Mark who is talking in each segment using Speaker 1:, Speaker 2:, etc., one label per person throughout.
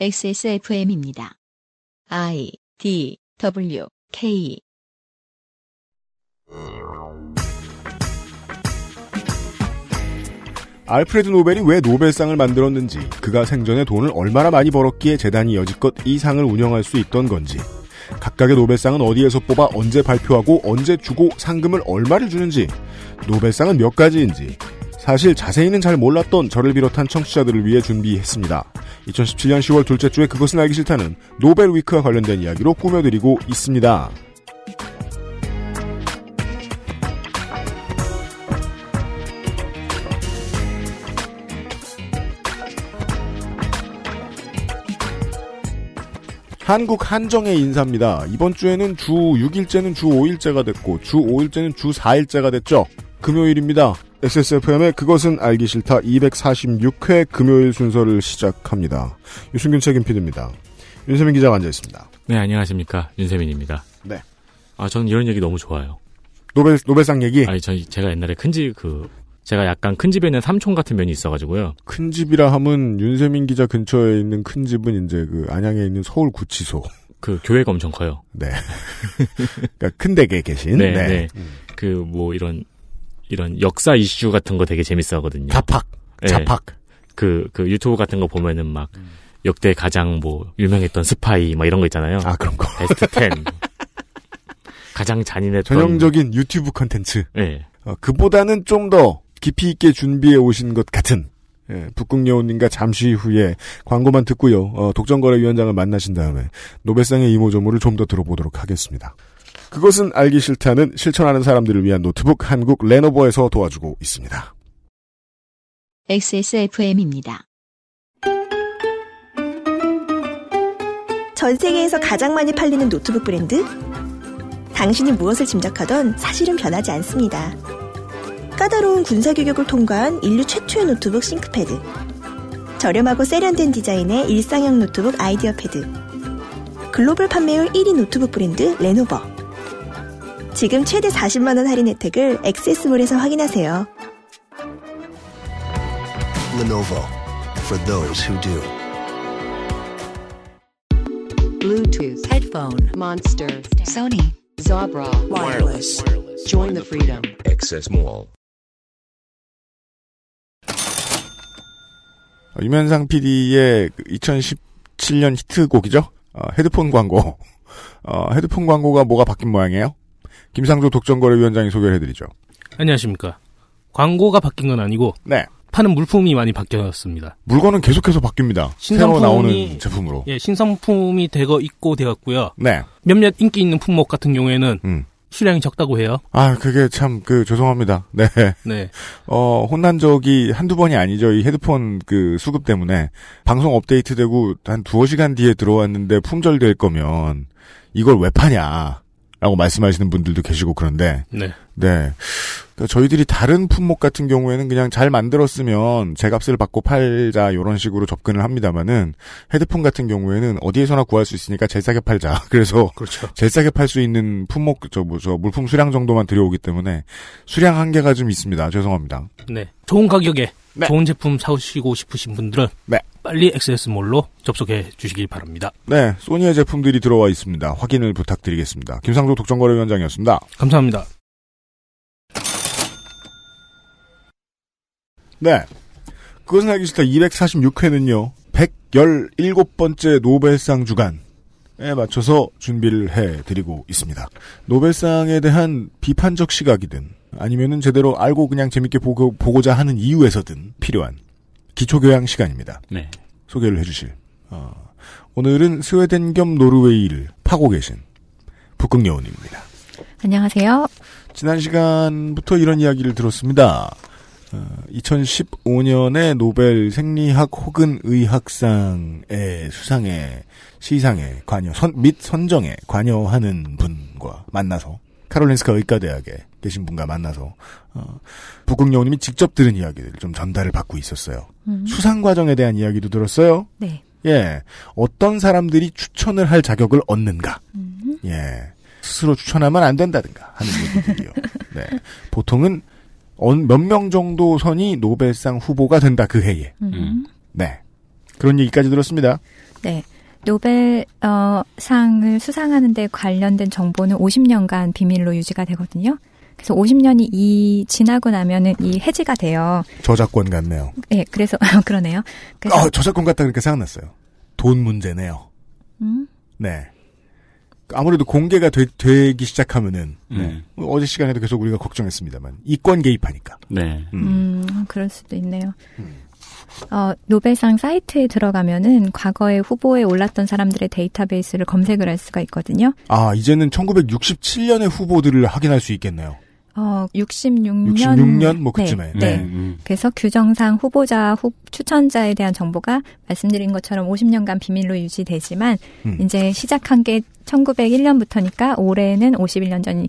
Speaker 1: XSFM입니다. I D W K
Speaker 2: 알프레드 노벨이 왜 노벨상을 만들었는지, 그가 생전에 돈을 얼마나 많이 벌었기에 재단이 여지껏 이 상을 운영할 수 있던 건지, 각각의 노벨상은 어디에서 뽑아 언제 발표하고 언제 주고 상금을 얼마를 주는지, 노벨상은 몇 가지인지, 사실 자세히는 잘 몰랐던 저를 비롯한 청취자들을 위해 준비했습니다. 2017년 10월 둘째 주에 그것은 알기 싫다는 노벨 위크와 관련된 이야기로 꾸며드리고 있습니다. 한국 한정의 인사입니다. 이번 주에는 주 6일째는 주 5일째가 됐고 주 5일째는 주 4일째가 됐죠. 금요일입니다. XSFM의 그것은 알기 싫다 246회 금요일 순서를 시작합니다. 유승균 책임 PD입니다. 윤세민 기자가 앉아있습니다.
Speaker 3: 네, 안녕하십니까. 윤세민입니다.
Speaker 2: 네.
Speaker 3: 아, 저는 이런 얘기 너무 좋아요.
Speaker 2: 노벨, 노벨상 얘기?
Speaker 3: 아니, 저, 제가 옛날에 큰 집, 그, 제가 약간 큰 집에 있는 삼촌 같은 면이 있어가지고요.
Speaker 2: 큰 집이라 하면 윤세민 기자 근처에 있는 큰 집은 이제 그 안양에 있는 서울 구치소.
Speaker 3: 그 교회가 엄청 커요.
Speaker 2: 네. 그러니까 큰 댁에 계신.
Speaker 3: 네, 네. 그뭐 이런 이런 역사 이슈 같은 거 되게 재밌어 하거든요.
Speaker 2: 자팍.
Speaker 3: 네.
Speaker 2: 자팍.
Speaker 3: 그, 그 유튜브 같은 거 보면은 막 역대 가장 뭐 유명했던 스파이 막 이런 거 있잖아요.
Speaker 2: 아, 그런 거.
Speaker 3: 베스트 10. 가장 잔인했던.
Speaker 2: 전형적인 유튜브 컨텐츠.
Speaker 3: 네.
Speaker 2: 어, 그보다는 좀 더 깊이 있게 준비해 오신 것 같은 예, 북극여우님과 잠시 후에 광고만 듣고요. 어, 독점거래위원장을 만나신 다음에 노벨상의 이모저모를 좀 더 들어보도록 하겠습니다. 그것은 알기 싫다는 실천하는 사람들을 위한 노트북 한국 레노버에서 도와주고 있습니다.
Speaker 1: XSFM입니다.
Speaker 4: 전 세계에서 가장 많이 팔리는 노트북 브랜드? 당신이 무엇을 짐작하던 사실은 변하지 않습니다. 까다로운 군사 규격을 통과한 인류 최초의 노트북 싱크패드. 저렴하고 세련된 디자인의 일상형 노트북 아이디어 패드. 글로벌 판매율 1위 노트북 브랜드 레노버. 지금 최대 40만원 할인 혜택을 액세스몰에서 확인하세요.
Speaker 5: Lenovo for those who do.
Speaker 6: Bluetooth, headphone, Monster, Sony, Jabra, wireless. Join the freedom.
Speaker 7: Access Mall.
Speaker 2: 어, 유면상 PD의 2017년 히트곡이죠. 어, 헤드폰 광고. 어, 헤드폰 광고가 뭐가 바뀐 모양이에요? 김상조 독점거래위원장이 소개를 해드리죠.
Speaker 8: 안녕하십니까. 광고가 바뀐 건 아니고
Speaker 2: 네.
Speaker 8: 파는 물품이 많이 바뀌었습니다.
Speaker 2: 물건은 계속해서 바뀝니다. 새로
Speaker 8: 신상품이-
Speaker 2: 나오는 제품으로.
Speaker 8: 예, 신상품이 되고 있고 되었고요.
Speaker 2: 네.
Speaker 8: 몇몇 인기 있는 품목 같은 경우에는
Speaker 2: 음.
Speaker 8: 수량이 적다고 해요.
Speaker 2: 아, 그게 참, 그, 죄송합니다. 네.
Speaker 8: 네.
Speaker 2: 어, 혼난 적이 한두 번이 아니죠. 이 헤드폰 그 수급 때문에. 방송 업데이트 되고 한 두어 시간 뒤에 들어왔는데 품절될 거면 이걸 왜 파냐. 라고 말씀하시는 분들도 계시고 그런데.
Speaker 8: 네.
Speaker 2: 네. 그러니까 저희들이 다른 품목 같은 경우에는 그냥 잘 만들었으면 제값을 받고 팔자 요런 식으로 접근을 합니다만은 헤드폰 같은 경우에는 어디에서나 구할 수 있으니까 제일 싸게 팔자. 그래서
Speaker 8: 그렇죠.
Speaker 2: 제일 싸게 팔 수 있는 품목 저뭐저 물품 수량 정도만 들여오기 때문에 수량 한계가 좀 있습니다. 죄송합니다.
Speaker 8: 네. 좋은 가격에
Speaker 2: 네.
Speaker 8: 좋은 제품 사시고 싶으신 분들은
Speaker 2: 네.
Speaker 8: 빨리 XS몰로 접속해 주시길 바랍니다.
Speaker 2: 네, 소니의 제품들이 들어와 있습니다. 확인을 부탁드리겠습니다. 김상조 독점거래위원장이었습니다.
Speaker 8: 감사합니다.
Speaker 2: 네. 그것은 알기 싫다 246회는요. 117번째 노벨상 주간에 맞춰서 준비를 해드리고 있습니다. 노벨상에 대한 비판적 시각이든 아니면은 제대로 알고 그냥 재밌게 보고, 보고자 하는 이유에서든 필요한 기초교양 시간입니다.
Speaker 3: 네.
Speaker 2: 소개를 해주실. 어, 오늘은 스웨덴 겸 노르웨이를 파고 계신 북극여우님입니다.
Speaker 9: 안녕하세요.
Speaker 2: 지난 시간부터 이런 이야기를 들었습니다. 어, 2015년에 노벨 생리학 혹은 의학상의 수상에 시상에 관여 선, 및 선정에 관여하는 분과 만나서 카롤린스카 의과대학에 계신 분과 만나서 어, 북극여우님이 직접 들은 이야기를 좀 전달을 받고 있었어요.
Speaker 9: 음.
Speaker 2: 수상 과정에 대한 이야기도 들었어요.
Speaker 9: 네.
Speaker 2: 예, 어떤 사람들이 추천을 할 자격을 얻는가.
Speaker 9: 음.
Speaker 2: 예, 스스로 추천하면 안 된다든가 하는 분들이요. 네, 보통은 몇 명 정도 선이 노벨상 후보가 된다 그 해에.
Speaker 9: 음.
Speaker 2: 네, 그런 얘기까지 들었습니다.
Speaker 7: 네. 노벨 어, 상을 수상하는 데 관련된 정보는 50년간 비밀로 유지가 되거든요. 그래서 50년이 이 지나고 나면은 이 해지가 돼요.
Speaker 2: 저작권 같네요.
Speaker 7: 예, 그래서 그러네요. 그래서
Speaker 2: 아, 저작권 같다 그렇게 생각났어요. 돈 문제네요.
Speaker 7: 음,
Speaker 2: 네. 아무래도 공개가 되, 기 시작하면은 네.
Speaker 3: 음.
Speaker 2: 뭐 어제 시간에도 계속 우리가 걱정했습니다만 이권 개입하니까.
Speaker 3: 네.
Speaker 2: 음.
Speaker 7: 음, 그럴 수도 있네요. 어, 노벨상 사이트에 들어가면은 과거에 후보에 올랐던 사람들의 데이터베이스를 검색을 할 수가 있거든요.
Speaker 2: 아 이제는 1967년의 후보들을 확인할 수 있겠네요.
Speaker 7: 어, 66년.
Speaker 2: 66년 뭐 그쯤에.
Speaker 7: 네. 네.
Speaker 3: 음.
Speaker 7: 그래서 규정상 후보자, 후, 추천자에 대한 정보가 말씀드린 것처럼 50년간 비밀로 유지되지만
Speaker 2: 음.
Speaker 7: 이제 시작한 게 1901년부터니까 올해는 51년 전이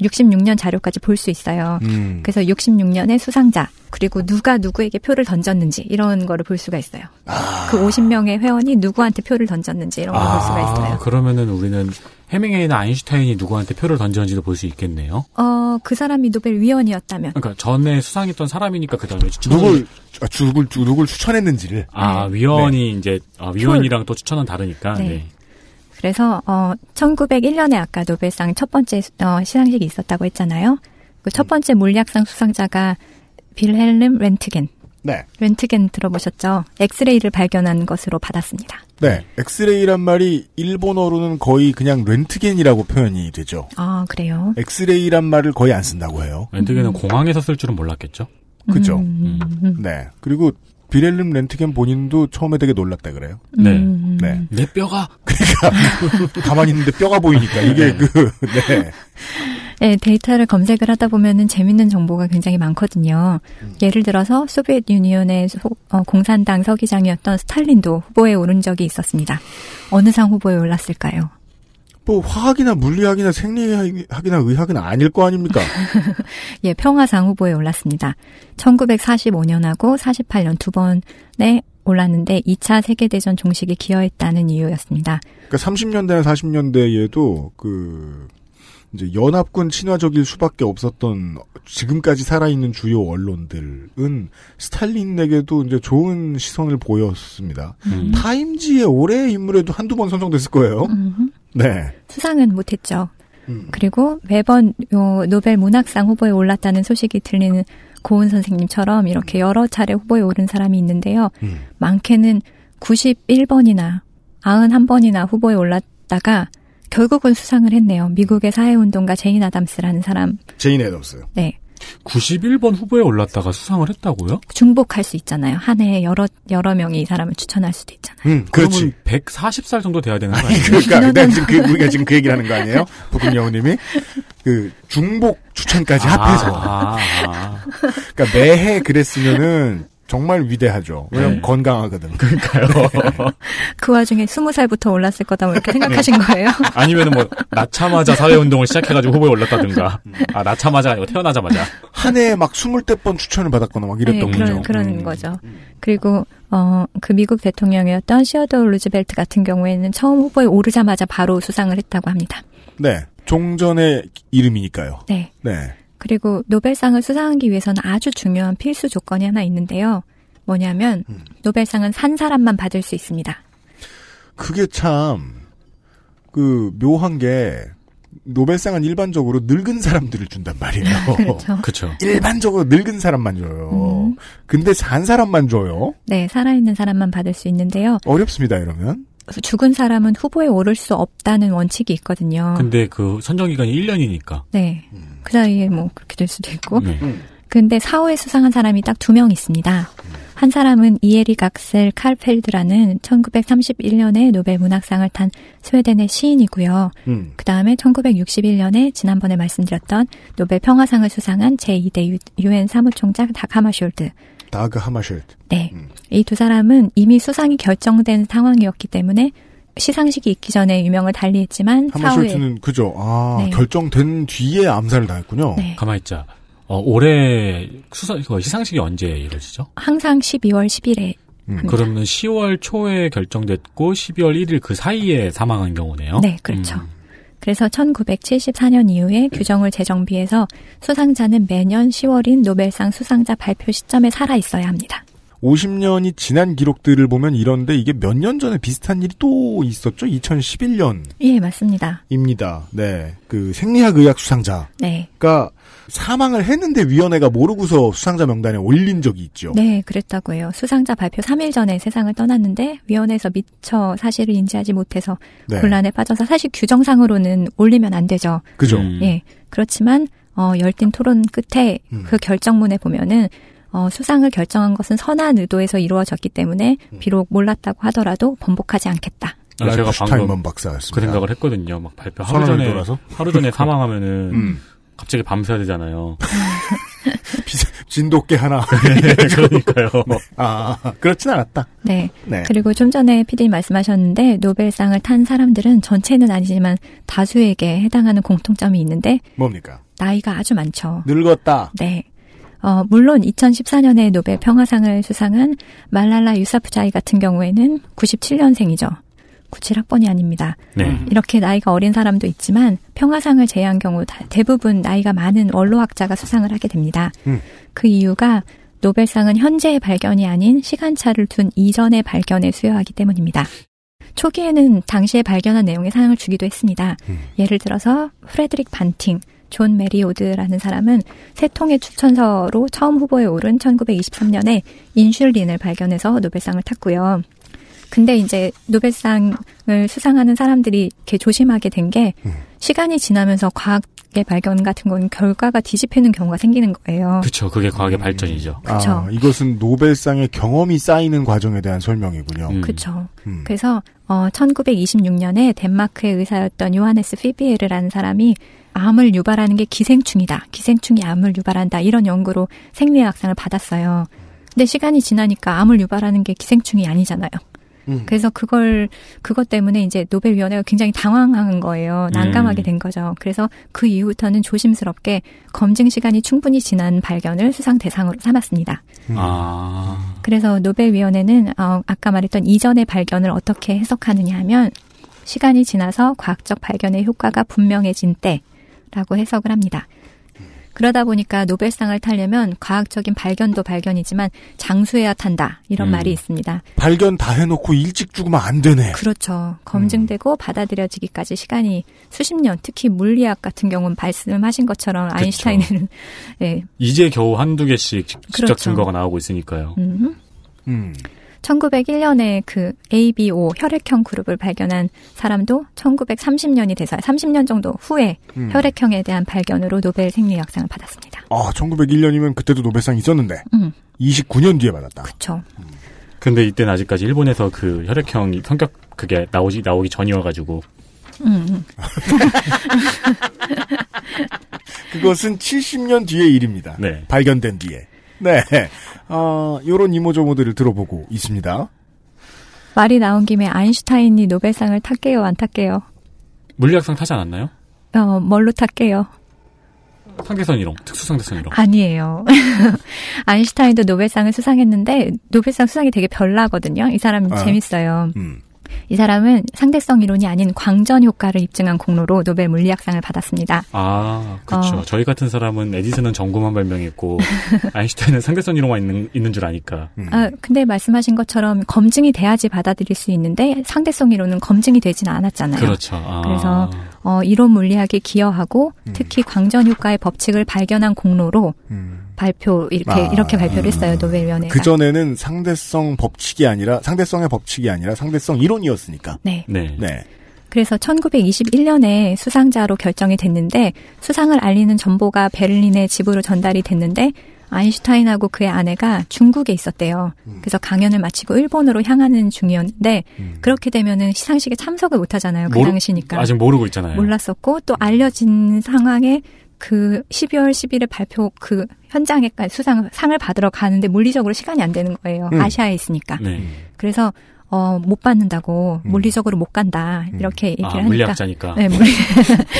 Speaker 7: 66년 자료까지 볼 수 있어요.
Speaker 2: 음.
Speaker 7: 그래서 66년의 수상자 그리고 누가 누구에게 표를 던졌는지 이런 거를 볼 수가 있어요.
Speaker 2: 아.
Speaker 7: 그 50명의 회원이 누구한테 표를 던졌는지 이런 걸볼 수가 있어요.
Speaker 3: 아, 그러면은 우리는 해밍웨이나 아인슈타인이 누구한테 표를 던졌는지도 볼 수 있겠네요.
Speaker 7: 어, 그 사람이 노벨 위원이었다면
Speaker 3: 그러니까 전에 수상했던 사람이니까 그 다음에 추천을
Speaker 2: 누굴 아, 누굴 누굴 추천했는지를.
Speaker 3: 아 위원이 이제 아, 위원이랑 또 추천은 다르니까.
Speaker 7: 네.
Speaker 3: 네.
Speaker 7: 그래서 어 1901년에 아까 노벨상 첫 번째 수- 어, 시상식이 있었다고 했잖아요. 그 첫 번째 물리학상 수상자가 빌헬름 렌트겐.
Speaker 2: 네.
Speaker 7: 렌트겐 들어보셨죠? 엑스레이를 발견한 것으로 받았습니다.
Speaker 2: 네. 엑스레이란 말이 일본어로는 거의 그냥 렌트겐이라고 표현이 되죠.
Speaker 7: 아, 그래요?
Speaker 2: 엑스레이란 말을 거의 안 쓴다고 해요.
Speaker 3: 렌트겐은 공항에서 쓸 줄은 몰랐겠죠.
Speaker 2: 그죠?
Speaker 7: 음, 음,
Speaker 2: 네. 그리고 빌헬름 렌트겐 본인도 처음에 되게 놀랐다 그래요.
Speaker 7: 음,
Speaker 3: 네.
Speaker 7: 음.
Speaker 2: 네.
Speaker 3: 내 뼈가
Speaker 2: 가만히 있는데 뼈가 보이니까 이게 그 네.
Speaker 7: 네, 데이터를 검색을 하다 보면은 재밌는 정보가 굉장히 많거든요. 예를 들어서 소비에트 유니온의 소- 어, 공산당 서기장이었던 스탈린도 후보에 오른 적이 있었습니다. 어느 상 후보에 올랐을까요?
Speaker 2: 뭐 화학이나 물리학이나 생리학이나 의학은 아닐 거 아닙니까?
Speaker 7: 예, 평화상 후보에 올랐습니다. 1945년하고 48년 두 번에 올랐는데 2차 세계대전 종식에 기여했다는 이유였습니다.
Speaker 2: 그러니까 30년대나 40년대에도 그 이제 연합군 친화적일 수밖에 없었던 지금까지 살아있는 주요 언론들은 스탈린에게도 이제 좋은 시선을 보였습니다.
Speaker 3: 음.
Speaker 2: 타임지의 올해의 인물에도 한두 번 선정됐을 거예요.
Speaker 7: 음흠.
Speaker 2: 네.
Speaker 7: 수상은 못했죠.
Speaker 2: 음.
Speaker 7: 그리고 매번 요 노벨 문학상 후보에 올랐다는 소식이 들리는 고은 선생님처럼 이렇게 여러 차례 후보에 오른 사람이 있는데요.
Speaker 2: 음.
Speaker 7: 많게는 91번이나 91번이나 후보에 올랐다가 결국은 수상을 했네요. 미국의 사회운동가 제인 아담스라는 사람.
Speaker 2: 제인 애덤스.
Speaker 7: 네.
Speaker 3: 91번 후보에 올랐다가 수상을 했다고요?
Speaker 7: 중복할 수 있잖아요. 한 해에 여러, 여러 명이 이 사람을 추천할 수도 있잖아요.
Speaker 2: 음, 그렇지.
Speaker 3: 그러면 140살 정도 돼야 되는 거
Speaker 2: 아니,
Speaker 3: 아니에요?
Speaker 2: 그러니까, 내가 지금 그, 우리가 지금 그 얘기를 하는 거 아니에요? 북극여우님이? 그, 중복 추천까지 합해서.
Speaker 3: 아, 아.
Speaker 2: 그러니까 매해 그랬으면은 정말 위대하죠. 왜냐면
Speaker 3: 네.
Speaker 2: 건강하거든.
Speaker 3: 그러니까요.
Speaker 7: 그 와중에 20살부터 올랐을 거다 뭐 이렇게 생각하신 거예요?
Speaker 3: 아니면은 뭐 낳자마자 사회운동을 시작해가지고 후보에 올랐다든가. 아 낳자마자 아니고 태어나자마자.
Speaker 2: 한 해에 막 스물 번 추천을 받았거나 막 이랬던
Speaker 7: 네,
Speaker 2: 거죠.
Speaker 7: 그런, 그런
Speaker 2: 음.
Speaker 7: 거죠. 그리고, 어, 그 미국 대통령이었던 시어더 루즈벨트 같은 경우에는 처음 후보에 오르자마자 바로 수상을 했다고 합니다.
Speaker 2: 네. 종전의 이름이니까요.
Speaker 7: 네.
Speaker 2: 네.
Speaker 7: 그리고 노벨상을 수상하기 위해서는 아주 중요한 필수 조건이 하나 있는데요. 뭐냐면,
Speaker 2: 음.
Speaker 7: 노벨상은 산 사람만 받을 수 있습니다.
Speaker 2: 그게 참, 그, 묘한 게, 노벨상은 일반적으로 늙은 사람들을 준단 말이에요.
Speaker 7: 그렇죠.
Speaker 3: 그렇죠.
Speaker 2: 일반적으로 늙은 사람만 줘요.
Speaker 7: 음.
Speaker 2: 근데 산 사람만 줘요?
Speaker 7: 네, 살아있는 사람만 받을 수 있는데요.
Speaker 2: 어렵습니다, 이러면.
Speaker 7: 죽은 사람은 후보에 오를 수 없다는 원칙이 있거든요.
Speaker 3: 근데 그 선정 기간이 1년이니까.
Speaker 7: 네. 그 사이에 뭐 그렇게 될 수도 있고.
Speaker 3: 네.
Speaker 7: 근데 사후에 수상한 사람이 딱 두 명 있습니다. 한 사람은 이에리 각셀 칼펠드라는 1931년에 노벨 문학상을 탄 스웨덴의 시인이고요.
Speaker 2: 음.
Speaker 7: 그 다음에 1961년에 지난번에 말씀드렸던 노벨 평화상을 수상한 제2대 유엔 사무총장 닥 하마숄드.
Speaker 2: 다그 하마셜트.
Speaker 7: 네.
Speaker 2: 음.
Speaker 7: 이 두 사람은 이미 수상이 결정된 상황이었기 때문에 시상식이 있기 전에 유명을 달리했지만 사후에
Speaker 2: 그죠. 아,
Speaker 7: 네.
Speaker 2: 결정된 뒤에 암살을 당했군요.
Speaker 7: 네.
Speaker 3: 가만히 있자. 어, 올해 수상, 그 시상식이 언제 이루어지죠?
Speaker 7: 항상 12월 10일에
Speaker 2: 음.
Speaker 3: 그러면 10월 초에 결정됐고 12월 1일 그 사이에 사망한 경우네요.
Speaker 7: 네, 그렇죠.
Speaker 3: 음.
Speaker 7: 그래서 1974년 이후에 규정을 재정비해서 수상자는 매년 10월인 노벨상 수상자 발표 시점에 살아 있어야 합니다.
Speaker 2: 50년이 지난 기록들을 보면 이런데 이게 몇 년 전에 비슷한 일이 또 있었죠. 2011년입니다.
Speaker 7: 예, 맞습니다.
Speaker 2: 네, 그 생리학 의학 수상자가
Speaker 7: 네.
Speaker 2: 사망을 했는데 위원회가 모르고서 수상자 명단에 올린 적이 있죠.
Speaker 7: 네, 그랬다고 해요. 수상자 발표 3일 전에 세상을 떠났는데 위원회에서 미처 사실을 인지하지 못해서
Speaker 2: 네.
Speaker 7: 곤란에 빠져서 사실 규정상으로는 올리면 안 되죠.
Speaker 2: 그죠.
Speaker 3: 음.
Speaker 7: 예. 그렇지만 어, 열띤 토론 끝에
Speaker 2: 음.
Speaker 7: 그 결정문에 보면은 어, 수상을 결정한 것은 선한 의도에서 이루어졌기 때문에
Speaker 2: 음.
Speaker 7: 비록 몰랐다고 하더라도 번복하지 않겠다.
Speaker 3: 아, 제가 방금
Speaker 2: 박사였습니다.
Speaker 3: 그 생각을 했거든요. 막 발표 하루 전에
Speaker 2: 돌아서?
Speaker 3: 하루 전에 사망하면은
Speaker 2: 음.
Speaker 3: 갑자기 밤새야 되잖아요.
Speaker 2: 진돗개 하나.
Speaker 3: 그러니까요.
Speaker 2: 아, 그렇진 않았다.
Speaker 7: 네.
Speaker 2: 네.
Speaker 7: 그리고 좀 전에 PD 말씀하셨는데 노벨상을 탄 사람들은 전체는 아니지만 다수에게 해당하는 공통점이 있는데
Speaker 2: 뭡니까?
Speaker 7: 나이가 아주 많죠.
Speaker 2: 늙었다.
Speaker 7: 네. 어, 물론 2014년에 노벨 평화상을 수상한 말랄라 유사프자이 같은 경우에는 97년생이죠. 97학번이 아닙니다.
Speaker 3: 네.
Speaker 7: 이렇게 나이가 어린 사람도 있지만 평화상을 제외한 경우 다- 대부분 나이가 많은 원로학자가 수상을 하게 됩니다.
Speaker 2: 음.
Speaker 7: 그 이유가 노벨상은 현재의 발견이 아닌 시간차를 둔 이전의 발견에 수여하기 때문입니다. 초기에는 당시에 발견한 내용의 상을 주기도 했습니다.
Speaker 2: 음.
Speaker 7: 예를 들어서 프레드릭 반팅, 존 매클라우드라는 사람은 세 통의 추천서로 처음 후보에 오른 1923년에 인슐린을 발견해서 노벨상을 탔고요. 근데 이제 노벨상을 수상하는 사람들이 이렇게 조심하게 된게
Speaker 2: 음.
Speaker 7: 시간이 지나면서 과학 의 발견 같은 건 결과가 뒤집히는 경우가 생기는 거예요.
Speaker 3: 그쵸. 그게 과학의 발전이죠.
Speaker 7: 그쵸.
Speaker 2: 아, 이것은 노벨상의 경험이 쌓이는 과정에 대한 설명이군요.
Speaker 3: 음.
Speaker 7: 그렇죠.
Speaker 2: 음.
Speaker 7: 그래서 어 1926년에 덴마크의 의사였던 요하네스 피비게르라는 사람이 암을 유발하는 게 기생충이다. 기생충이 암을 유발한다. 이런 연구로 생리학상을 받았어요. 근데 시간이 지나니까 암을 유발하는 게 기생충이 아니잖아요.
Speaker 2: 음.
Speaker 7: 그래서 그걸 그것 때문에 이제 노벨 위원회가 굉장히 당황한 거예요. 난감하게
Speaker 3: 음.
Speaker 7: 된 거죠. 그래서 그 이후부터는 조심스럽게 검증 시간이 충분히 지난 발견을 수상 대상으로 삼았습니다.
Speaker 2: 음.
Speaker 3: 아.
Speaker 7: 그래서 노벨 위원회는 어, 아까 말했던 이전의 발견을 어떻게 해석하느냐 하면 시간이 지나서 과학적 발견의 효과가 분명해진 때라고 해석을 합니다. 그러다 보니까 노벨상을 타려면 과학적인 발견도 발견이지만 장수해야 탄다 이런
Speaker 3: 음.
Speaker 7: 말이 있습니다.
Speaker 2: 발견 다 해놓고 일찍 죽으면 안 되네.
Speaker 7: 그렇죠. 검증되고 받아들여지기까지 시간이 수십 년, 특히 물리학 같은 경우는 말씀하신 것처럼 아인슈타인은 예,
Speaker 3: 이제 겨우 한두 개씩 직- 직접
Speaker 7: 그렇죠.
Speaker 3: 증거가 나오고 있으니까요.
Speaker 7: 음,
Speaker 2: 음.
Speaker 7: 1901년에 그 ABO 혈액형 그룹을 발견한 사람도 1930년이 돼서 30년 정도 후에
Speaker 2: 음.
Speaker 7: 혈액형에 대한 발견으로 노벨 생리학상을 받았습니다.
Speaker 2: 아, 1901년이면 그때도 노벨상 있었는데
Speaker 7: 음,
Speaker 2: 29년 뒤에 받았다.
Speaker 7: 그렇죠.
Speaker 3: 근데 이때는 아직까지 일본에서 그 혈액형이 성격 그게 나오지 나오기 전이어 가지고
Speaker 7: 음, 음.
Speaker 2: 그것은 70년 뒤의 일입니다.
Speaker 3: 네.
Speaker 2: 발견된 뒤에. 네. 어, 요런 이모저모들을 들어보고 있습니다.
Speaker 7: 말이 나온 김에 아인슈타인이 노벨상을 탈게요, 안 탈게요?
Speaker 3: 물리학상 타지 않았나요?
Speaker 7: 어, 뭘로 탈게요?
Speaker 3: 상대선 이론, 특수 상대선 이론.
Speaker 7: 아니에요. 아인슈타인도 노벨상을 수상했는데 노벨상 수상이 되게 별나거든요. 이 사람
Speaker 2: 아.
Speaker 7: 재밌어요.
Speaker 2: 음.
Speaker 7: 이 사람은 상대성 이론이 아닌 광전 효과를 입증한 공로로 노벨 물리학상을 받았습니다.
Speaker 3: 아, 그렇죠.
Speaker 7: 어.
Speaker 3: 저희 같은 사람은 에디슨은 전구만 발명했고 아인슈타인은 상대선 이론만 있는 있는 줄 아니까.
Speaker 2: 음.
Speaker 7: 아, 근데 말씀하신 것처럼 검증이 돼야지 받아들일 수 있는데 상대성 이론은 검증이 되지는 않았잖아요.
Speaker 3: 그렇죠. 아.
Speaker 7: 그래서 어, 이론 물리학에 기여하고
Speaker 2: 음.
Speaker 7: 특히 광전 효과의 법칙을 발견한 공로로
Speaker 2: 음.
Speaker 7: 발표 이렇게
Speaker 2: 아.
Speaker 7: 이렇게 발표를 했어요 노벨위원회가.
Speaker 2: 그전에는 상대성 법칙이 아니라, 상대성의 법칙이 아니라 상대성 이론이었으니까.
Speaker 7: 네.
Speaker 3: 네.
Speaker 2: 네.
Speaker 7: 그래서 1921년에 수상자로 결정이 됐는데 수상을 알리는 정보가 베를린의 집으로 전달이 됐는데 아인슈타인하고 그의 아내가 중국에 있었대요. 그래서 강연을 마치고 일본으로 향하는 중이었는데
Speaker 2: 음.
Speaker 7: 그렇게 되면은 시상식에 참석을 못 하잖아요. 그
Speaker 3: 모르-
Speaker 7: 당시니까.
Speaker 3: 아직 모르고 있잖아요.
Speaker 7: 몰랐었고 또 알려진 상황에 그 12월 10일에 발표 그 현장에까지 수상 상을 받으러 가는데 물리적으로 시간이 안 되는 거예요.
Speaker 2: 음.
Speaker 7: 아시아에 있으니까.
Speaker 3: 네.
Speaker 7: 그래서 어 못 받는다고
Speaker 2: 음.
Speaker 7: 물리적으로 못 간다
Speaker 2: 음.
Speaker 7: 이렇게 얘기를
Speaker 3: 아,
Speaker 7: 하니까
Speaker 3: 물리학자니까.
Speaker 7: 네, 물리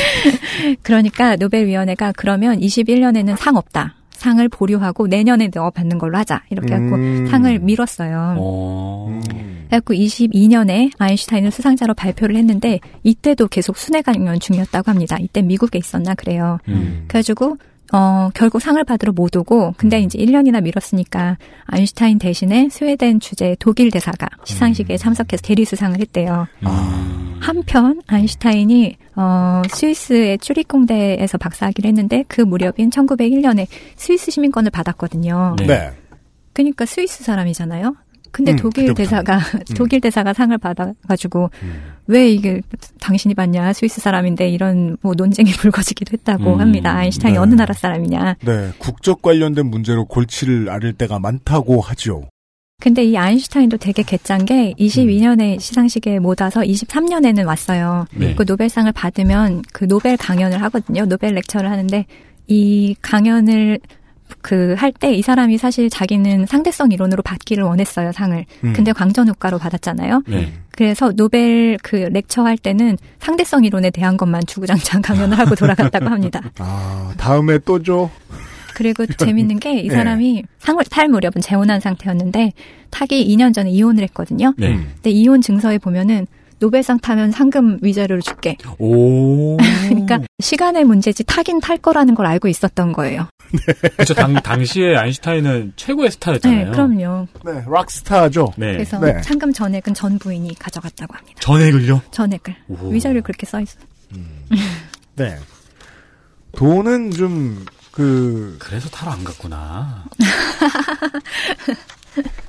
Speaker 7: 그러니까 노벨위원회가 그러면 21년에는 상 없다. 상을 보류하고 내년에 넣어 받는 걸로 하자. 이렇게
Speaker 2: 음.
Speaker 7: 상을 미뤘어요.
Speaker 3: 어.
Speaker 2: 음.
Speaker 7: 그래갖고 22년에 아인슈타인을 수상자로 발표를 했는데 이때도 계속 순회 강연 중이었다고 합니다. 이때 미국에 있었나 그래요.
Speaker 3: 음.
Speaker 7: 그래가지고 어, 결국 상을 받으러 못 오고, 근데
Speaker 2: 음.
Speaker 7: 이제 1년이나 미뤘으니까 아인슈타인 대신에 스웨덴 주재 독일 대사가
Speaker 2: 음.
Speaker 7: 시상식에 참석해서 대리수상을 했대요.
Speaker 3: 아.
Speaker 7: 한편 아인슈타인이 어, 스위스의 쭈릭 공대에서 박사학위를 했는데 그 무렵인 1901년에 스위스 시민권을 받았거든요.
Speaker 3: 네.
Speaker 2: 네.
Speaker 7: 그러니까 스위스 사람이잖아요. 근데
Speaker 2: 음,
Speaker 7: 독일. 대사가 독일 대사가 상을 받아가지고
Speaker 2: 음.
Speaker 7: 왜 이게 당신이 받냐 스위스 사람인데 이런 뭐 논쟁이 불거지기도 했다고
Speaker 3: 음,
Speaker 7: 합니다. 아인슈타인이
Speaker 2: 네.
Speaker 7: 어느 나라 사람이냐.
Speaker 2: 네. 국적 관련된 문제로 골치를 앓을 때가 많다고 하죠.
Speaker 7: 근데 이 아인슈타인도 되게 개짠 게 22년에 시상식에 못 와서 23년에는 왔어요.
Speaker 3: 네.
Speaker 7: 그 노벨상을 받으면 그 노벨 강연을 하거든요. 노벨 lecture를 하는데 이 강연을 그 할 때 이 사람이 사실 자기는 상대성 이론으로 받기를 원했어요, 상을.
Speaker 2: 음.
Speaker 7: 근데 광전 효과로 받았잖아요.
Speaker 3: 네.
Speaker 7: 그래서 노벨 그 lecture 할 때는 상대성 이론에 대한 것만 주구장창 강연을 하고 돌아갔다고 합니다.
Speaker 2: 아, 다음에 또 줘.
Speaker 7: 그리고 재밌는 게이
Speaker 2: 네.
Speaker 7: 사람이 상을 탈 무렵은 재혼한 상태였는데 타기 2년 전에 이혼을 했거든요.
Speaker 3: 네.
Speaker 2: 음.
Speaker 7: 근데 이혼 증서에 보면은 노벨상 타면 상금 위자료를 줄게.
Speaker 3: 오.
Speaker 7: 그러니까 시간의 문제지 타긴 탈 거라는 걸 알고 있었던 거예요.
Speaker 3: 그렇죠. 당, 당시에 아인슈타인은 최고의 스타였잖아요.
Speaker 7: 네, 그럼요.
Speaker 2: 네, 락스타죠.
Speaker 3: 네.
Speaker 7: 그래서
Speaker 2: 네.
Speaker 7: 상금 전액은 전 부인이 가져갔다고 합니다.
Speaker 3: 전액을요?
Speaker 7: 전액을.
Speaker 3: 오.
Speaker 7: 위자료 그렇게 써 있어.
Speaker 2: 네. 돈은 좀, 그,
Speaker 3: 그래서 타러 안 갔구나.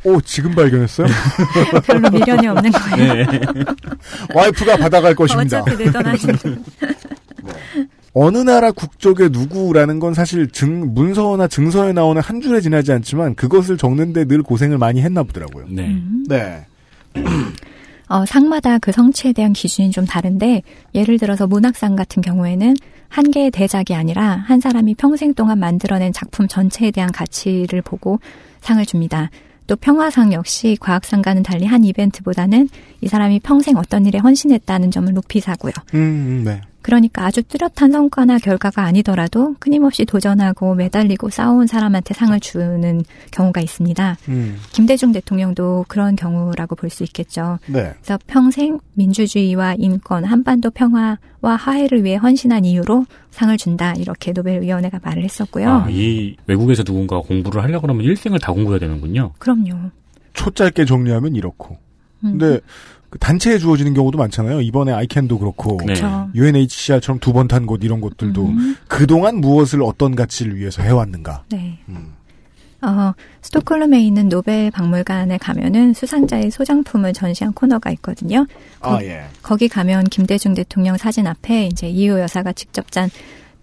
Speaker 2: 오, 지금 발견했어요?
Speaker 7: 별로 미련이 없는 거예요.
Speaker 3: 네.
Speaker 2: 와이프가 받아갈 것입니다.
Speaker 7: 어차피 내돈 아닌데.
Speaker 2: 어느 나라 국적의 누구라는 건 사실 증, 문서나 증서에 나오는 한 줄에 지나지 않지만 그것을 적는데 늘 고생을 많이 했나 보더라고요.
Speaker 3: 네.
Speaker 7: 음.
Speaker 2: 네.
Speaker 7: 어, 상마다 그 성취에 대한 기준이 좀 다른데 예를 들어서 문학상 같은 경우에는 한 개의 대작이 아니라 한 사람이 평생 동안 만들어낸 작품 전체에 대한 가치를 보고 상을 줍니다. 또 평화상 역시 과학상과는 달리 한 이벤트보다는 이 사람이 평생 어떤 일에 헌신했다는 점을 높이 사고요.
Speaker 2: 음, 네.
Speaker 7: 그러니까 아주 뚜렷한 성과나 결과가 아니더라도 끊임없이 도전하고 매달리고 싸워온 사람한테 상을 주는 경우가 있습니다.
Speaker 2: 음,
Speaker 7: 김대중 대통령도 그런 경우라고 볼 수 있겠죠.
Speaker 2: 네.
Speaker 7: 그래서 평생 민주주의와 인권, 한반도 평화와 화해를 위해 헌신한 이유로 상을 준다. 이렇게 노벨위원회가 말을 했었고요.
Speaker 3: 아, 이 외국에서 누군가 공부를 하려고 그러면 일생을 다 공부해야 되는군요.
Speaker 7: 그럼요.
Speaker 2: 초 짧게 정리하면 이렇고.
Speaker 7: 음,
Speaker 2: 근데 그 단체에 주어지는 경우도 많잖아요. 이번에 아이캔도 그렇고.
Speaker 3: 네.
Speaker 7: 그렇죠.
Speaker 2: UNHCR처럼 두 번 탄 곳 이런 것들도
Speaker 7: 음,
Speaker 2: 그동안 무엇을 어떤 가치를 위해서 해왔는가.
Speaker 7: 네.
Speaker 2: 음.
Speaker 7: 어, 스톡홀름에 있는 노벨 박물관에 가면은 수상자의 소장품을 전시한 코너가 있거든요.
Speaker 2: 아, 예.
Speaker 7: 거기 가면 김대중 대통령 사진 앞에 이제 이효 여사가 직접 짠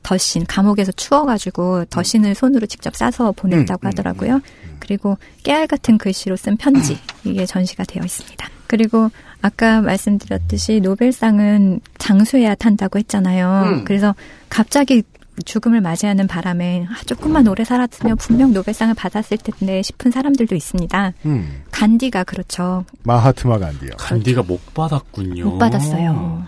Speaker 7: 덧신 감옥에서 추워가지고 덧신을 손으로 직접 싸서 보냈다고
Speaker 2: 음, 음,
Speaker 7: 하더라고요. 그리고 깨알 같은 글씨로 쓴 편지 이게 전시가 되어 있습니다. 그리고 아까 말씀드렸듯이 노벨상은 장수해야 탄다고 했잖아요.
Speaker 2: 음.
Speaker 7: 그래서 갑자기 죽음을 맞이하는 바람에 아, 조금만 오래 살았으면 분명 노벨상을 받았을 텐데 싶은 사람들도 있습니다.
Speaker 2: 음.
Speaker 7: 간디가 그렇죠.
Speaker 2: 마하트마 간디요.
Speaker 3: 간디가 못 받았군요.
Speaker 7: 못 받았어요.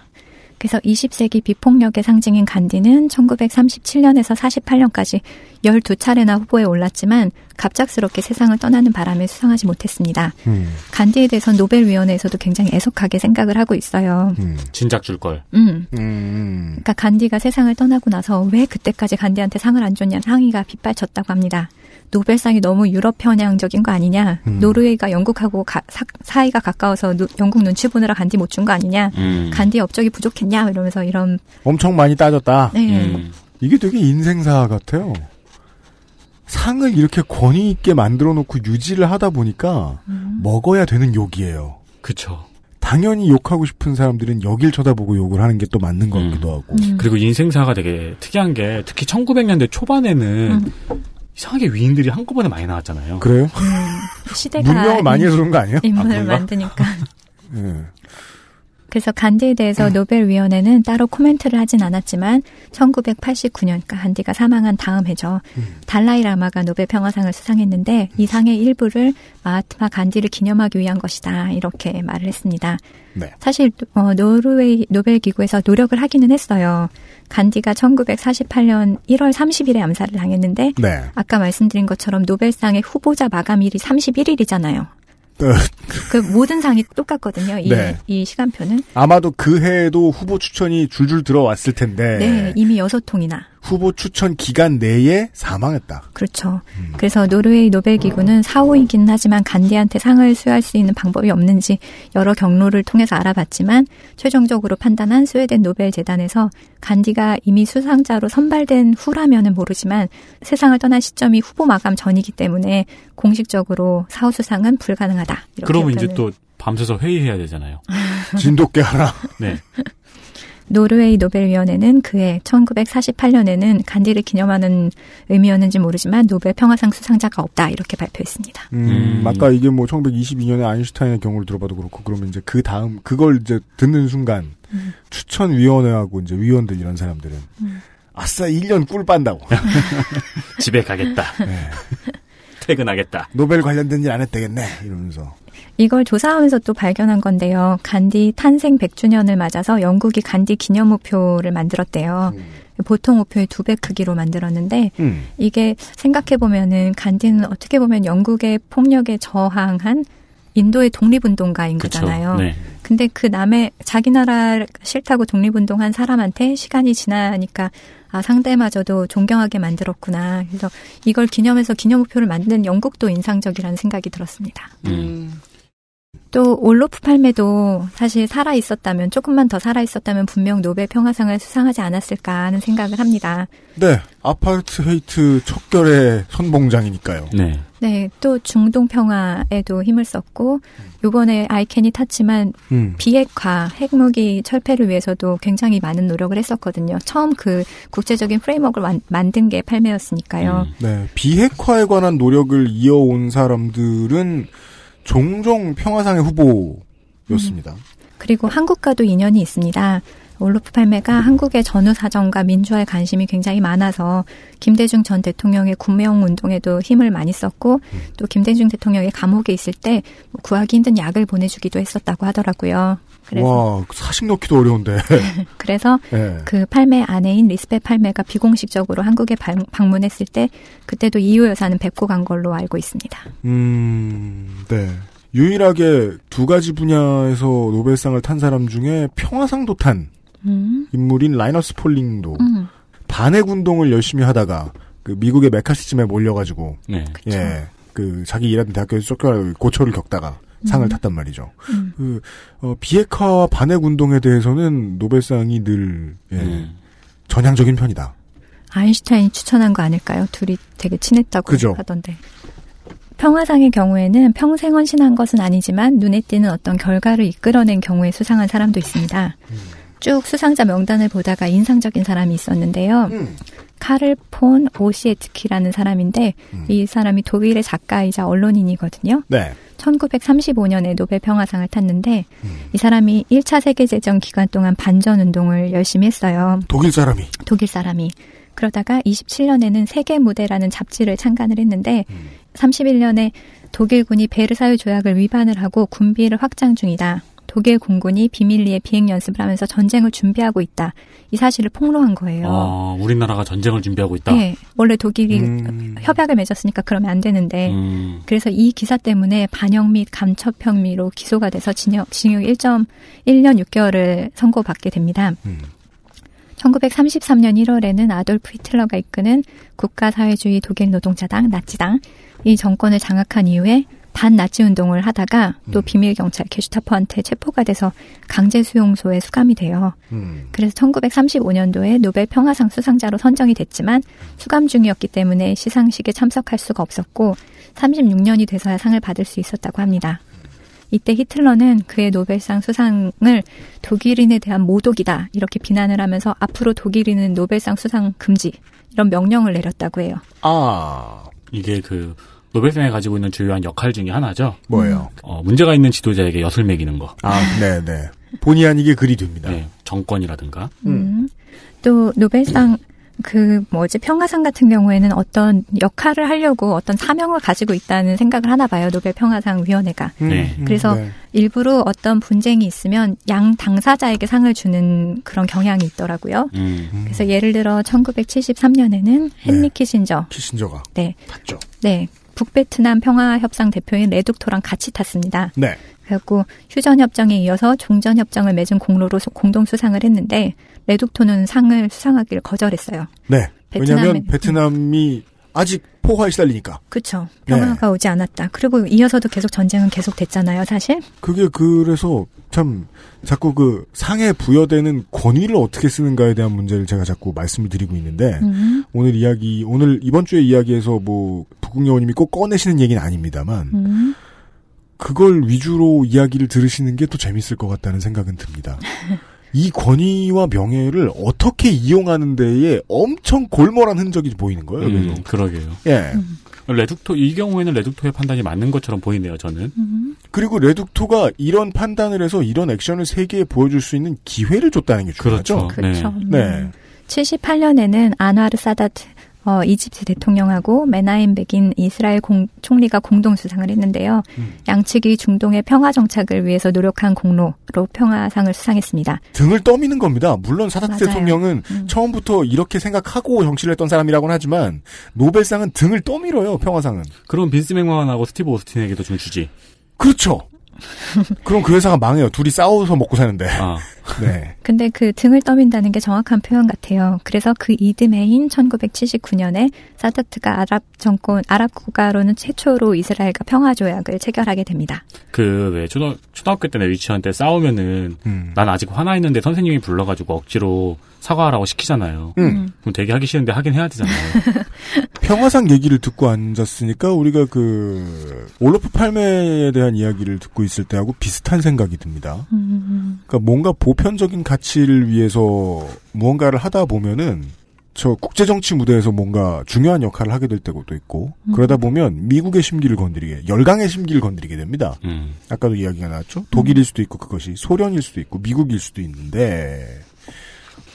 Speaker 7: 그래서 20세기 비폭력의 상징인 간디는 1937년에서 48년까지 12차례나 후보에 올랐지만 갑작스럽게 세상을 떠나는 바람에 수상하지 못했습니다.
Speaker 2: 음.
Speaker 7: 간디에 대해서 노벨위원회에서도 굉장히 애석하게 생각을 하고 있어요.
Speaker 2: 음.
Speaker 3: 진작 줄 걸.
Speaker 7: 음.
Speaker 2: 음.
Speaker 7: 그러니까 간디가 세상을 떠나고 나서 왜 그때까지 간디한테 상을 안 줬냐는 항의가 빗발쳤다고 합니다. 노벨상이 너무 유럽 편향적인 거 아니냐.
Speaker 2: 음.
Speaker 7: 노르웨이가 영국하고 가- 사, 사이가 가까워서 노- 영국 눈치 보느라 간디 못 준 거 아니냐.
Speaker 3: 음.
Speaker 7: 간디 업적이 부족했냐 이러면서 이런
Speaker 2: 엄청 많이 따졌다.
Speaker 7: 네.
Speaker 3: 음.
Speaker 2: 이게 되게 인생사 같아요. 상을 이렇게 권위 있게 만들어 놓고 유지를 하다 보니까
Speaker 7: 음.
Speaker 2: 먹어야 되는 욕이에요.
Speaker 3: 그쵸.
Speaker 2: 당연히 욕하고 싶은 사람들은 여길 쳐다보고 욕을 하는 게 또 맞는 것
Speaker 3: 음.
Speaker 2: 같기도 하고.
Speaker 7: 음.
Speaker 3: 그리고 인생사가 되게 특이한 게 특히 1900년대 초반에는 이상하게 위인들이 한꺼번에 많이 나왔잖아요.
Speaker 2: 그래요?
Speaker 7: 음, 시대가
Speaker 2: 문명을 많이 해서 그런 거 아니에요?
Speaker 7: 인물을
Speaker 3: 아?
Speaker 7: 만드니까.
Speaker 2: 예.
Speaker 7: 그래서 간디에 대해서
Speaker 2: 음.
Speaker 7: 노벨위원회는 따로 코멘트를 하진 않았지만 1989년, 그러니까 간디가 사망한 다음 해죠.
Speaker 2: 음.
Speaker 7: 달라이 라마가 노벨 평화상을 수상했는데 이 상의 일부를 마하트마 간디를 기념하기 위한 것이다 이렇게 말을 했습니다.
Speaker 2: 네.
Speaker 7: 사실 어, 노르웨이 노벨 기구에서 노력을 하기는 했어요. 간디가 1948년 1월 30일에 암살을 당했는데
Speaker 2: 네.
Speaker 7: 아까 말씀드린 것처럼 노벨상의 후보자 마감일이 31일이잖아요.
Speaker 2: 어,
Speaker 7: 그 모든 상이 똑같거든요. 이,
Speaker 2: 네.
Speaker 7: 이 시간표는.
Speaker 2: 아마도 그 해에도 후보 추천이 줄줄 들어왔을 텐데.
Speaker 7: 네, 이미 여섯 통이나.
Speaker 2: 후보 추천 기간 내에 사망했다.
Speaker 7: 그렇죠. 그래서 노르웨이 노벨 기구는 사후이긴 하지만 간디한테 상을 수여할 수 있는 방법이 없는지 여러 경로를 통해서 알아봤지만 최종적으로 판단한 스웨덴 노벨 재단에서 간디가 이미 수상자로 선발된 후라면은 모르지만 세상을 떠난 시점이 후보 마감 전이기 때문에 공식적으로 사후 수상은 불가능하다. 이렇게
Speaker 3: 그러면 이제 또 밤새서 회의해야 되잖아요.
Speaker 2: 진돗개 하나.
Speaker 3: 네.
Speaker 7: 노르웨이 노벨위원회는 그해 1948년에는 간디를 기념하는 의미였는지 모르지만 노벨 평화상 수상자가 없다 이렇게 발표했습니다.
Speaker 2: 음,
Speaker 3: 음.
Speaker 2: 아까 이게 뭐 1922년에 아인슈타인의 경우를 들어봐도 그렇고 그러면 이제 그 다음 그걸 이제 듣는 순간 추천위원회하고 이제 위원들 이런 사람들은 아싸 1년 꿀 빤다고
Speaker 3: 집에 가겠다.
Speaker 2: 네.
Speaker 3: 퇴근하겠다.
Speaker 2: 노벨 관련된 일 안 했다겠네 이러면서
Speaker 7: 이걸 조사하면서 또 발견한 건데요. 간디 탄생 100주년을 맞아서 영국이 간디 기념 우표를 만들었대요. 보통 우표의 두 배 크기로 만들었는데
Speaker 2: 음.
Speaker 7: 이게 생각해 보면은 간디는 어떻게 보면 영국의 폭력에 저항한 인도의 독립운동가인
Speaker 3: 그쵸.
Speaker 7: 거잖아요.
Speaker 3: 네.
Speaker 7: 근데 그 남의 자기 나라 싫다고 독립운동한 사람한테 시간이 지나니까 아 상대마저도 존경하게 만들었구나. 그래서 이걸 기념해서 기념 우표를 만든 영국도 인상적이라는 생각이 들었습니다.
Speaker 3: 음.
Speaker 7: 또 올로프 팔메도 사실 살아 있었다면 조금만 더 살아 있었다면 분명 노벨 평화상을 수상하지 않았을까 하는 생각을 합니다.
Speaker 2: 네 아파트 헤이트 척결의 선봉장이니까요.
Speaker 3: 네.
Speaker 7: 네, 또 중동 평화에도 힘을 썼고 요번에 아이캔이 탔지만
Speaker 2: 음.
Speaker 7: 비핵화, 핵무기 철폐를 위해서도 굉장히 많은 노력을 했었거든요. 처음 그 국제적인 프레임워크를 만, 만든 게 팔메였으니까요.
Speaker 3: 음.
Speaker 2: 네 비핵화에 관한 노력을 이어온 사람들은 종종 평화상의 후보였습니다.
Speaker 7: 그리고 한국과도 인연이 있습니다. 올로프 팔메가 한국의 전후 사정과 민주화에 관심이 굉장히 많아서 김대중 전 대통령의 구명 운동에도 힘을 많이 썼고 또 김대중 대통령이 감옥에 있을 때뭐 구하기 힘든 약을 보내주기도 했었다고 하더라고요.
Speaker 2: 와 사식 넣기도 어려운데.
Speaker 7: 그래서
Speaker 2: 네.
Speaker 7: 그 팔메 아내인 리스베 팔메가 비공식적으로 한국에 방- 방문했을 때 그때도 이호 여사는 뵙고 간 걸로 알고 있습니다.
Speaker 2: 음, 네. 유일하게 두 가지 분야에서 노벨상을 탄 사람 중에 평화상도 탄
Speaker 7: 음,
Speaker 2: 인물인 라이너스 폴링도
Speaker 7: 음,
Speaker 2: 반핵 운동을 열심히 하다가 그 미국의 메카시즘에 몰려가지고
Speaker 3: 네.
Speaker 2: 예, 그 자기 일하던 대학교에서 쫓겨나 고초를 겪다가 상을 탔단 말이죠.
Speaker 7: 음.
Speaker 2: 그 어, 비핵화와 반핵 운동에 대해서는 노벨상이 늘 예,
Speaker 3: 음.
Speaker 2: 전향적인 편이다.
Speaker 7: 아인슈타인이 추천한 거 아닐까요? 둘이 되게 친했다고
Speaker 2: 그죠.
Speaker 7: 하던데. 평화상의 경우에는 평생 헌신한 것은 아니지만 눈에 띄는 어떤 결과를 이끌어낸 경우에 수상한 사람도 있습니다. 쭉 수상자 명단을 보다가 인상적인 사람이 있었는데요.
Speaker 2: 음.
Speaker 7: 카를 폰 오시에트키라는 사람인데 이 사람이 독일의 작가이자 언론인이거든요.
Speaker 2: 네.
Speaker 7: 1935년에 노벨 평화상을 탔는데
Speaker 2: 음.
Speaker 7: 이 사람이 1차 세계대전 기간 동안 반전 운동을 열심히 했어요.
Speaker 2: 독일 사람이
Speaker 7: 독일 사람이. 그러다가 27년에는 세계 무대라는 잡지를 창간을 했는데
Speaker 2: 음.
Speaker 7: 31년에 독일군이 베르사유 조약을 위반을 하고 군비를 확장 중이다. 독일 공군이 비밀리에 비행 연습을 하면서 전쟁을 준비하고 있다. 이 사실을 폭로한 거예요.
Speaker 3: 아, 우리나라가 전쟁을 준비하고 있다.
Speaker 7: 네, 원래 독일이
Speaker 2: 음.
Speaker 7: 협약을 맺었으니까 그러면 안 되는데
Speaker 3: 음.
Speaker 7: 그래서 이 기사 때문에 반역 및 감첩 혐의로 기소가 돼서 징역, 징역 1.1년 6개월을 선고받게 됩니다.
Speaker 2: 음.
Speaker 7: 1933년 1월에는 아돌프 히틀러가 이끄는 국가사회주의 독일 노동자당 나치당 이 정권을 장악한 이후에 반나치 운동을 하다가 또 비밀 경찰 게슈타포한테 체포가 돼서 강제 수용소에 수감이 돼요.
Speaker 2: 음.
Speaker 7: 그래서 1935년도에 노벨 평화상 수상자로 선정이 됐지만 수감 중이었기 때문에 시상식에 참석할 수가 없었고 36년이 돼서야 상을 받을 수 있었다고 합니다. 이때 히틀러는 그의 노벨상 수상을 독일인에 대한 모독이다 이렇게 비난을 하면서 앞으로 독일인은 노벨상 수상 금지 이런 명령을 내렸다고 해요.
Speaker 2: 아
Speaker 3: 이게 그 노벨상이 가지고 있는 주요한 역할 중에 하나죠.
Speaker 2: 뭐예요?
Speaker 3: 어, 문제가 있는 지도자에게 엿을 매기는 거.
Speaker 2: 아, 네, 네. 본의 아니게 글이 됩니다.
Speaker 3: 네, 정권이라든가.
Speaker 7: 음. 또 노벨상 그 뭐지 평화상 같은 경우에는 어떤 역할을 하려고 어떤 사명을 가지고 있다는 생각을 하나 봐요 노벨 평화상 위원회가
Speaker 3: 네.
Speaker 7: 그래서
Speaker 2: 네.
Speaker 7: 일부러 어떤 분쟁이 있으면 양 당사자에게 상을 주는 그런 경향이 있더라고요.
Speaker 3: 음.
Speaker 7: 그래서 예를 들어 1973년에는 헨리 키신저
Speaker 2: 키신저가
Speaker 7: 네.
Speaker 2: 봤죠.
Speaker 7: 네. 북베트남 평화협상 대표인 레둑토랑 같이 탔습니다.
Speaker 2: 네.
Speaker 7: 그래갖고 휴전협정에 이어서 종전협정을 맺은 공로로 소- 공동 수상을 했는데 레둑토는 상을 수상하기를 거절했어요.
Speaker 2: 네. 왜냐하면
Speaker 7: 베트남에-
Speaker 2: 베트남이 아직 포화에 시달리니까. 네.
Speaker 7: 평화가 오지 않았다. 그리고 이어서도 계속 전쟁은 계속 됐잖아요, 사실.
Speaker 2: 그게 그래서 참 자꾸 그 상에 부여되는 권위를 어떻게 쓰는가에 대한 문제를 제가 자꾸 말씀을 드리고 있는데
Speaker 7: 음,
Speaker 2: 오늘 이야기 오늘 이번 주에 이야기에서 뭐 북극여우님이 꼭 꺼내시는 얘기는 아닙니다만
Speaker 7: 음.
Speaker 2: 그걸 위주로 이야기를 들으시는 게 또 재밌을 것 같다는 생각은 듭니다. 이 권위와 명예를 어떻게 이용하는 데에 엄청 골몰한 흔적이 보이는 거예요.
Speaker 3: 음. 그러게요.
Speaker 2: 예.
Speaker 3: 레둑토 이 경우에는 레둑토의 판단이 맞는 것처럼 보이네요. 저는.
Speaker 7: 음.
Speaker 2: 그리고 레둑토가 이런 판단을 해서 이런 액션을 세계에 보여줄 수 있는 기회를 줬다는 게 중요하죠.
Speaker 3: 그렇죠.
Speaker 7: 그렇죠.
Speaker 2: 네.
Speaker 7: 78년에는 아누아르 사다트 어, 이집트 대통령하고 메나임 베긴 이스라엘 공- 총리가 공동 수상을 했는데요.
Speaker 2: 음.
Speaker 7: 양측이 중동의 평화 정착을 위해서 노력한 공로로 평화상을 수상했습니다.
Speaker 2: 등을 떠미는 겁니다. 물론 사다트
Speaker 7: 맞아요.
Speaker 2: 대통령은
Speaker 7: 음.
Speaker 2: 처음부터 이렇게 생각하고 정치를 했던 사람이라고는 하지만 노벨상은 등을 떠밀어요. 평화상은.
Speaker 3: 그럼 빈스 맥만하고 스티브 오스틴에게도 좀 주지.
Speaker 2: 그렇죠. 그럼 그 회사가 망해요. 둘이 싸워서 먹고 사는데.
Speaker 3: 아,
Speaker 2: 네.
Speaker 7: 근데 그 등을 떠민다는 게 정확한 표현 같아요. 그래서 그 이듬해인 1979년에 사다트가 아랍 정권, 아랍 국가로는 최초로 이스라엘과 평화 조약을 체결하게 됩니다.
Speaker 3: 그 왜 초등 초등학교 때나 유치원 때 싸우면은
Speaker 2: 음.
Speaker 3: 난 아직 화나 있는데 선생님이 불러가지고 억지로 사과하라고 시키잖아요.
Speaker 2: 음.
Speaker 3: 그럼 되게 하기 싫은데 하긴 해야 되잖아요.
Speaker 2: 평화상 얘기를 듣고 앉았으니까 우리가 그 올로프 팔메에 대한 이야기를 듣고 있을 때하고 비슷한 생각이 듭니다.
Speaker 7: 음,
Speaker 2: 그러니까 뭔가 보편적인 가치를 위해서 무언가를 하다 보면은 저 국제 정치 무대에서 뭔가 중요한 역할을 하게 될 때도 있고 그러다 보면 미국의 심기를 건드리게 열강의 심기를 건드리게 됩니다.
Speaker 3: 음.
Speaker 2: 아까도 이야기가 나왔죠. 독일일 수도 있고 그것이 소련일 수도 있고 미국일 수도 있는데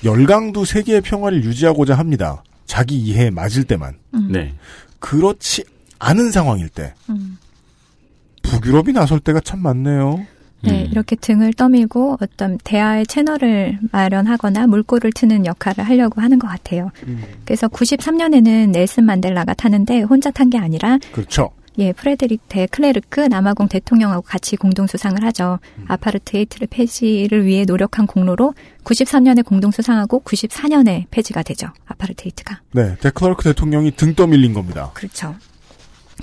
Speaker 2: 열강도 세계의 평화를 유지하고자 합니다. 자기 이해에 맞을 때만.
Speaker 7: 음,
Speaker 3: 네.
Speaker 2: 그렇지 않은 상황일 때
Speaker 7: 음.
Speaker 2: 북유럽이 나설 때가 참 많네요.
Speaker 7: 네,
Speaker 3: 음.
Speaker 7: 이렇게 등을 떠밀고 어떤 대화의 채널을 마련하거나 물꼬를 트는 역할을 하려고 하는 것 같아요. 그래서 93년에는 넬슨 만델라가 타는데 혼자 탄 게 아니라
Speaker 2: 그렇죠.
Speaker 7: 예, 프레드릭 데 클레르크 남아공 대통령하고 같이 공동 수상을 하죠. 아파르트헤이트를 폐지를 위해 노력한 공로로 93년에 공동 수상하고 94년에 폐지가 되죠. 아파르트헤이트가.
Speaker 2: 네, 데클레르크 대통령이 등 떠밀린 겁니다.
Speaker 7: 그렇죠.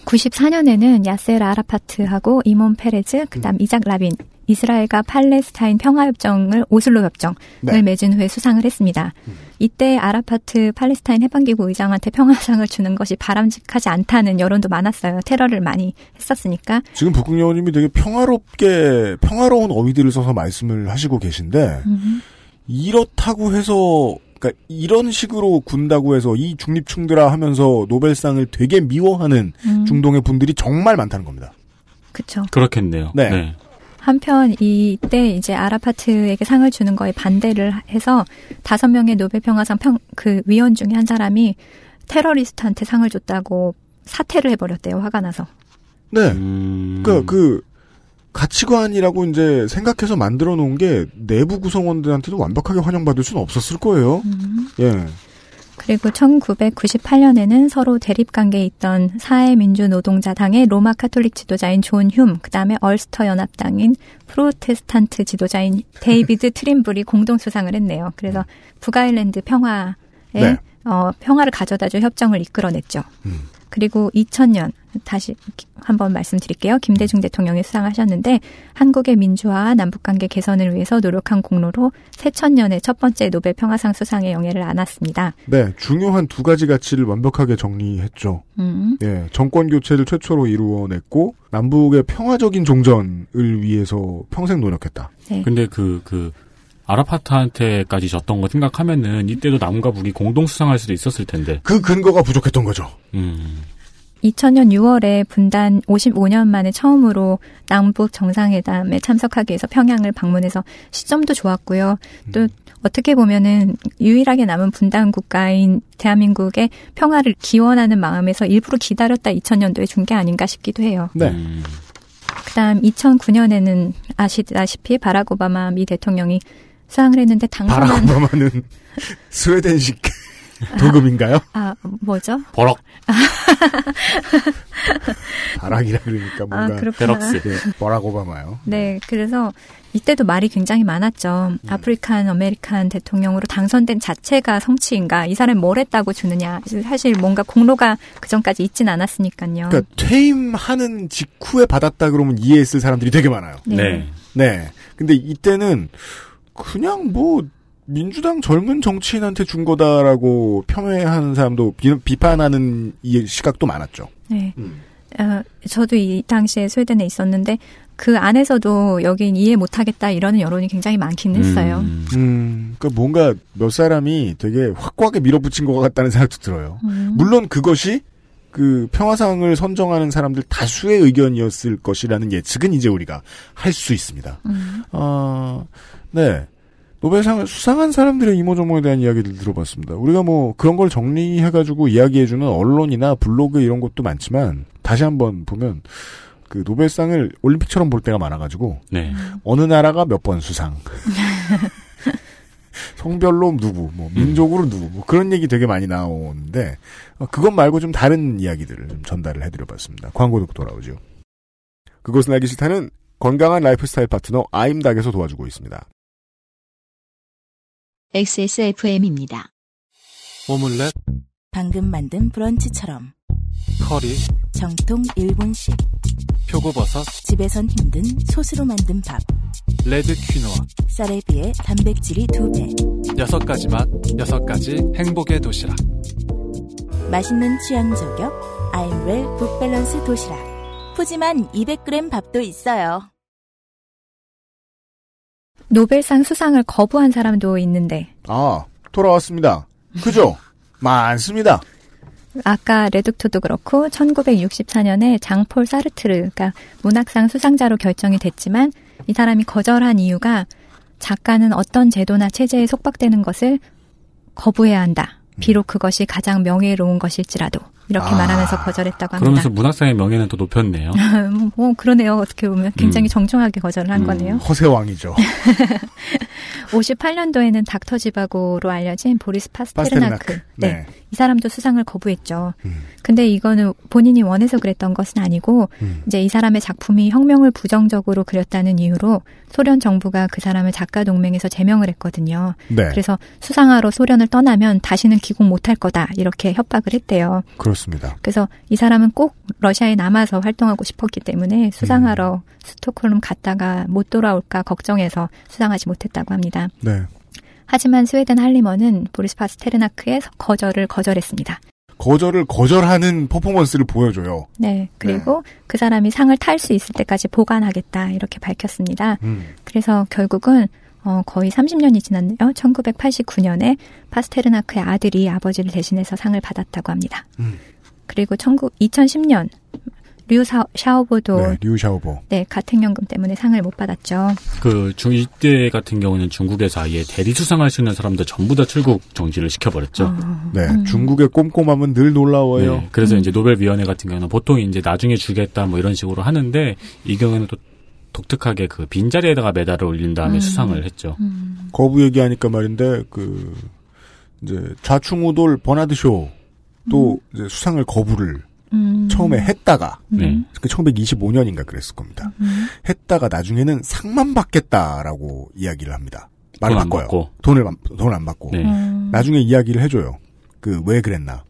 Speaker 7: 94년에는 야세르 아라파트하고 시몬 페레즈, 그다음 이작 라빈, 이스라엘과 팔레스타인 평화협정을 오슬로 협정을
Speaker 2: 네.
Speaker 7: 맺은 후에 수상을 했습니다. 이때 아라파트 팔레스타인 해방기구 의장한테 평화상을 주는 것이 바람직하지 않다는 여론도 많았어요. 테러를 많이 했었으니까.
Speaker 2: 지금 북극여우님이 되게 평화롭게 평화로운 어휘들을 써서 말씀을 하시고 계신데
Speaker 7: 음,
Speaker 2: 이렇다고 해서 그러니까 이런 식으로 군다고 해서 이 중립충들아 하면서 노벨상을 되게 미워하는
Speaker 7: 음,
Speaker 2: 중동의 분들이 정말 많다는 겁니다.
Speaker 7: 그쵸.
Speaker 3: 그렇겠네요.
Speaker 2: 네.
Speaker 7: 한편 이때 이제 아라파트에게 상을 주는 거에 반대를 해서 다섯 명의 노벨 평화상 평 그 위원 중에 한 사람이 테러리스트한테 상을 줬다고 사퇴를 해버렸대요. 화가 나서.
Speaker 2: 네.
Speaker 3: 음.
Speaker 2: 그러니까 그 가치관이라고 이제 생각해서 만들어 놓은 게 내부 구성원들한테도 완벽하게 환영받을 수는 없었을 거예요.
Speaker 7: 음.
Speaker 2: 예.
Speaker 7: 그리고 1998년에는 서로 대립 관계에 있던 사회민주노동자당의 로마 카톨릭 지도자인 존 흄, 그 다음에 얼스터 연합당인 프로테스탄트 지도자인 데이비드 트림블이 공동 수상을 했네요. 그래서 북아일랜드 평화에
Speaker 2: 네.
Speaker 7: 어, 평화를 가져다줄 협정을 이끌어냈죠.
Speaker 2: 음.
Speaker 7: 그리고 2000년 다시 한번 말씀드릴게요. 김대중 대통령이 수상하셨는데 한국의 민주화와 남북관계 개선을 위해서 노력한 공로로 새천년의 첫 번째 노벨 평화상 수상의 영예를 안았습니다.
Speaker 2: 네, 중요한 두 가지 가치를 완벽하게 정리했죠.
Speaker 7: 음.
Speaker 2: 예, 정권 교체를 최초로 이루어냈고 남북의 평화적인 종전을 위해서 평생 노력했다.
Speaker 7: 네.
Speaker 3: 근데 그, 그, 아라파트한테까지 졌던 거 생각하면은 이때도 남과 북이 공동 수상할 수도 있었을 텐데.
Speaker 2: 그 근거가 부족했던 거죠.
Speaker 3: 음.
Speaker 7: 2000년 6월에 분단 55년 만에 처음으로 남북 정상회담에 참석하기 위해서 평양을 방문해서 시점도 좋았고요. 또 어떻게 보면은 유일하게 남은 분단 국가인 대한민국의 평화를 기원하는 마음에서 일부러 기다렸다 2000년도에 준 게 아닌가 싶기도 해요.
Speaker 2: 네.
Speaker 3: 음.
Speaker 7: 그다음 2009년에는 아시다시피 바락 오바마 미 대통령이 수상을 했는데 당선한
Speaker 2: 오바마는 스웨덴식 도금인가요?
Speaker 7: 아, 뭐죠?
Speaker 3: 버럭,
Speaker 2: 바락이라 그러니까
Speaker 7: 아,
Speaker 2: 뭔가
Speaker 7: 그렇구나.
Speaker 3: barracks.
Speaker 2: 예, 버락 오바마요.
Speaker 7: 네, 그래서 이때도 말이 굉장히 많았죠.
Speaker 2: 음.
Speaker 7: African American 대통령으로 당선된 자체가 성취인가? 이 사람이 뭘 했다고 주느냐? 사실 뭔가 공로가 그 전까지 있진 않았으니까요.
Speaker 2: 그러니까 퇴임하는 직후에 받았다 그러면 이해했을 사람들이 되게 많아요.
Speaker 7: 네.
Speaker 3: 네.
Speaker 2: 네. 근데 이때는 그냥 뭐 민주당 젊은 정치인한테 준 거다라고 폄훼하는 사람도 비, 비판하는 이 시각도 많았죠.
Speaker 7: 네.
Speaker 2: 음.
Speaker 7: 어, 저도 이 당시에 스웨덴에 있었는데 그 안에서도 여긴 이해 못하겠다 이러는 여론이 굉장히 많긴 했어요.
Speaker 3: 음,
Speaker 2: 음, 그 뭔가 몇 사람이 되게 확고하게 밀어붙인 것 같다는 생각도 들어요.
Speaker 7: 음.
Speaker 2: 물론 그것이 그 평화상을 선정하는 사람들 다수의 의견이었을 것이라는 예측은 이제 우리가 할 수 있습니다.
Speaker 7: 음.
Speaker 2: 어, 네. 노벨상을 수상한 사람들의 이모저모에 대한 이야기를 들어봤습니다. 우리가 뭐 그런 걸 정리해가지고 이야기해주는 언론이나 블로그 이런 것도 많지만 다시 한번 보면 그 노벨상을 올림픽처럼 볼 때가 많아가지고
Speaker 3: 네.
Speaker 2: 어느 나라가 몇 번 수상. 성별로 누구, 뭐 민족으로 누구, 뭐 그런 얘기 되게 많이 나오는데 어, 그것 말고 좀 다른 이야기들을 좀 전달을 해드려봤습니다. 광고 듣고 돌아오죠. 그것은 알기 싫다는 건강한 라이프 스타일 파트너 아임닥에서 도와주고 있습니다.
Speaker 1: XSFM입니다.
Speaker 9: 오믈렛,
Speaker 10: 방금 만든 브런치처럼
Speaker 9: 커리,
Speaker 10: 정통 일본식
Speaker 9: 표고버섯,
Speaker 10: 집에선 힘든 소스로 만든 밥
Speaker 9: 레드 퀴노아.
Speaker 10: 쌀에 비해 단백질이 두배
Speaker 9: 여섯 가지 맛, 여섯 가지 행복의 도시락.
Speaker 10: 맛있는 취향 저격 아임웰 굿밸런스 도시락 푸짐한 200g 밥도 있어요
Speaker 7: 노벨상 수상을 거부한 사람도 있는데
Speaker 2: 아, 돌아왔습니다. 그죠? 많습니다.
Speaker 7: 아까 레둑토도 그렇고 1964년에 장폴 사르트르가 문학상 수상자로 결정이 됐지만 이 사람이 거절한 이유가 작가는 어떤 제도나 체제에 속박되는 것을 거부해야 한다. 비록 그것이 가장 명예로운 것일지라도 이렇게
Speaker 2: 아.
Speaker 7: 말하면서 거절했다고 합니다.
Speaker 3: 그러면서 문학상의 명예는 또 높였네요.
Speaker 7: 뭐 그러네요. 어떻게 보면 굉장히
Speaker 3: 음.
Speaker 7: 정중하게 거절을 한
Speaker 3: 음.
Speaker 7: 거네요.
Speaker 2: 허세왕이죠.
Speaker 7: 58년도에는 닥터 지바고로 알려진 보리스 파스테르나크.
Speaker 2: 파스테르나크.
Speaker 7: 네.
Speaker 2: 네.
Speaker 7: 이 사람도 수상을 거부했죠.
Speaker 2: 음.
Speaker 7: 근데 이거는 본인이 원해서 그랬던 것은 아니고
Speaker 2: 음.
Speaker 7: 이제 이 사람의 작품이 혁명을 부정적으로 그렸다는 이유로 소련 정부가 그 사람을 작가 동맹에서 제명을 했거든요.
Speaker 2: 네.
Speaker 7: 그래서 수상하러 소련을 떠나면 다시는 귀국 못할 거다 이렇게 협박을 했대요.
Speaker 2: 그렇습니다.
Speaker 7: 그래서 이 사람은 꼭 러시아에 남아서 활동하고 싶었기 때문에 수상하러 스톡홀름 갔다가 못 돌아올까 걱정해서 수상하지 못했다고 합니다.
Speaker 2: 네.
Speaker 7: 하지만 스웨덴 할리먼은 보리스 파스테르나크의 거절을 거절했습니다.
Speaker 2: 거절을 거절하는 퍼포먼스를 보여줘요.
Speaker 7: 네. 그리고 그 사람이 상을 탈 수 있을 때까지 보관하겠다 이렇게 밝혔습니다.
Speaker 2: 음.
Speaker 7: 그래서 결국은 어, 거의 30년이 지났네요. 1989년에 파스테르나크의 아들이 아버지를 대신해서 상을 받았다고 합니다.
Speaker 2: 음.
Speaker 7: 그리고 19, 2010년 류 샤- 샤오보도
Speaker 2: 네, 류 샤오보.
Speaker 7: 네, 가택연금 때문에 상을 못 받았죠.
Speaker 3: 그 중, 이때 같은 경우는 중국에서 아예 대리 수상할 수 있는 사람들 전부 다 출국 정지를 시켜버렸죠.
Speaker 2: 네, 중국의 꼼꼼함은 늘 놀라워요.
Speaker 3: 네, 그래서 이제 노벨 위원회 같은 경우는 보통 이제 나중에 주겠다 뭐 이런 식으로 하는데 이 경우에는 또 독특하게 그 빈자리에다가 메달을 올린 다음에
Speaker 7: 음.
Speaker 3: 수상을 했죠.
Speaker 2: 거부 얘기하니까 말인데 그 이제 좌충우돌 버나드 쇼도 이제 수상을 거부를
Speaker 7: 음.
Speaker 2: 처음에 했다가
Speaker 3: 네.
Speaker 2: 그 1925년인가 그랬을 겁니다.
Speaker 7: 음.
Speaker 2: 했다가 나중에는 상만 받겠다라고 이야기를 합니다. 말을
Speaker 3: 돈안
Speaker 2: 바꿔요.
Speaker 3: 받고.
Speaker 2: 돈을 돈을 안 받고
Speaker 3: 네.
Speaker 7: 음.
Speaker 2: 나중에 이야기를 해줘요. 그 왜 그랬나?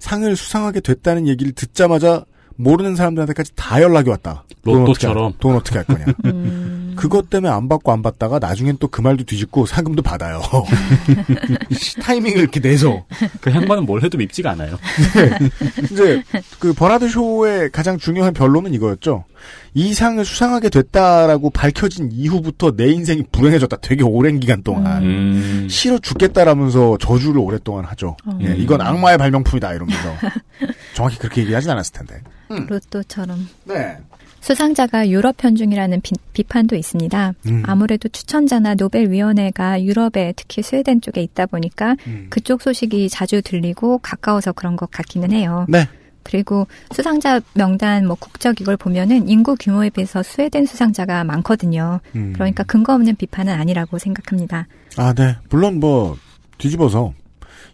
Speaker 2: 상을 수상하게 됐다는 얘기를 듣자마자 모르는 사람들한테까지 다 연락이 왔다. 돈 어떻게 할-
Speaker 3: 로또처럼.
Speaker 2: 돈 어떻게 할 거냐?
Speaker 7: 음.
Speaker 2: 그것 때문에 안 받고 안 받다가 나중엔 또 그 말도 뒤집고 상금도 받아요. 타이밍을 이렇게 내서
Speaker 3: 그 양반은 뭘 해도 밉지가 않아요.
Speaker 2: 이제 그 버나드 쇼의 가장 중요한 변론은 이거였죠. 이 상을 수상하게 됐다라고 밝혀진 이후부터 내 인생이 불행해졌다. 되게 오랜 기간 동안
Speaker 3: 음.
Speaker 2: 싫어 죽겠다라면서 저주를 오랫동안 하죠.
Speaker 7: 어.
Speaker 2: 예, 이건 악마의 발명품이다 이러면서 정확히 그렇게 얘기하진 않았을 텐데.
Speaker 7: 로또처럼.
Speaker 2: 네.
Speaker 7: 수상자가 유럽 편중이라는 비, 판도 있습니다.
Speaker 2: 음.
Speaker 7: 아무래도 추천자나 노벨위원회가 유럽에 특히 스웨덴 쪽에 있다 보니까
Speaker 2: 음.
Speaker 7: 그쪽 소식이 자주 들리고 가까워서 그런 것 같기는 해요.
Speaker 2: 네.
Speaker 7: 그리고 수상자 명단 뭐 국적 이걸 보면은 인구 규모에 비해서 스웨덴 수상자가 많거든요.
Speaker 2: 음.
Speaker 7: 그러니까 근거 없는 비판은 아니라고 생각합니다.
Speaker 2: 아, 네. 물론 뭐 뒤집어서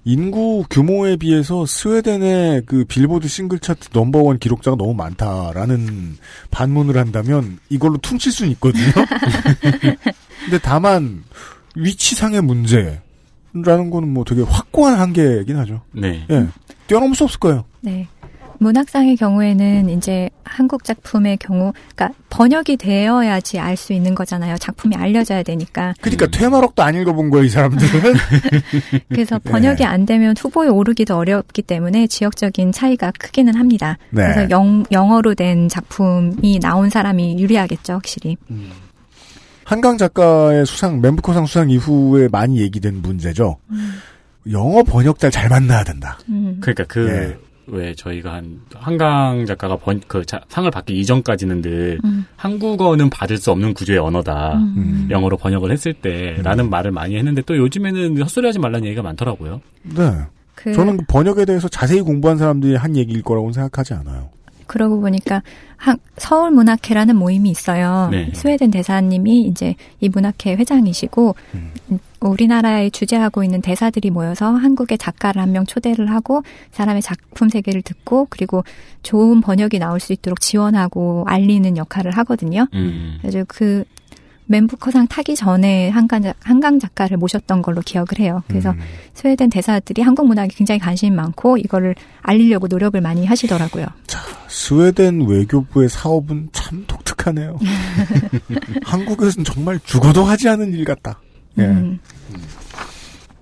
Speaker 2: 인구 규모에 비해서 스웨덴의 그 빌보드 싱글 차트 넘버원 기록자가 너무 많다라는 반문을 한다면 이걸로 퉁칠 수는 있거든요. 근데 다만 위치상의 문제라는 거는 뭐 되게 확고한 한계이긴 하죠.
Speaker 3: 네.
Speaker 2: 예. 뛰어넘을 수 없을 거예요.
Speaker 7: 네. 문학상의 경우에는 이제 한국 작품의 경우, 그러니까 번역이 되어야지 알 수 있는 거잖아요. 작품이 알려져야 되니까.
Speaker 2: 그러니까 퇴마록도 안 읽어본 거예요, 이 사람들은.
Speaker 7: 그래서
Speaker 2: 네.
Speaker 7: 번역이 안 되면 후보에 오르기도 어렵기 때문에 지역적인 차이가 크기는 합니다.
Speaker 2: 네.
Speaker 7: 그래서 영, 영어로 된 작품이 나온 사람이 유리하겠죠, 확실히.
Speaker 2: 한강 작가의 수상, 멘부커상 수상 이후에 많이 얘기된 문제죠. 영어 번역자를 잘 만나야 된다.
Speaker 7: 음.
Speaker 3: 그러니까 그
Speaker 2: 예.
Speaker 3: 왜 저희가 한 한강 작가가 번, 그 자- 상을 받기 이전까지는 늘
Speaker 7: 음.
Speaker 3: 한국어는 받을 수 없는 구조의 언어다.
Speaker 7: 음.
Speaker 3: 영어로 번역을 했을 때라는 말을 많이 했는데 또 요즘에는 헛소리하지 말라는 얘기가 많더라고요.
Speaker 2: 네.
Speaker 7: 그,
Speaker 2: 저는 그 번역에 대해서 자세히 공부한 사람들이 한 얘기일 거라고는 생각하지 않아요.
Speaker 7: 그러고 보니까 한, 서울 문학회라는 모임이 있어요.
Speaker 3: 네.
Speaker 7: 스웨덴 대사님이 이제 이 문학회 회장이시고
Speaker 2: 음.
Speaker 7: 음, 우리나라에 주재하고 있는 대사들이 모여서 한국의 작가를 한 명 초대를 하고 사람의 작품 세계를 듣고 그리고 좋은 번역이 나올 수 있도록 지원하고 알리는 역할을 하거든요.
Speaker 3: 음.
Speaker 7: 그래서 그 멘부커상 타기 전에 한강, 작- 한강 작가를 모셨던 걸로 기억을 해요. 그래서
Speaker 2: 음.
Speaker 7: 스웨덴 대사들이 한국 문학에 굉장히 관심이 많고 이거를 알리려고 노력을 많이 하시더라고요.
Speaker 2: 스웨덴 외교부의 사업은 참 독특하네요. 한국에서는 정말 죽어도 하지 않은 일 같다. 예.
Speaker 7: 음.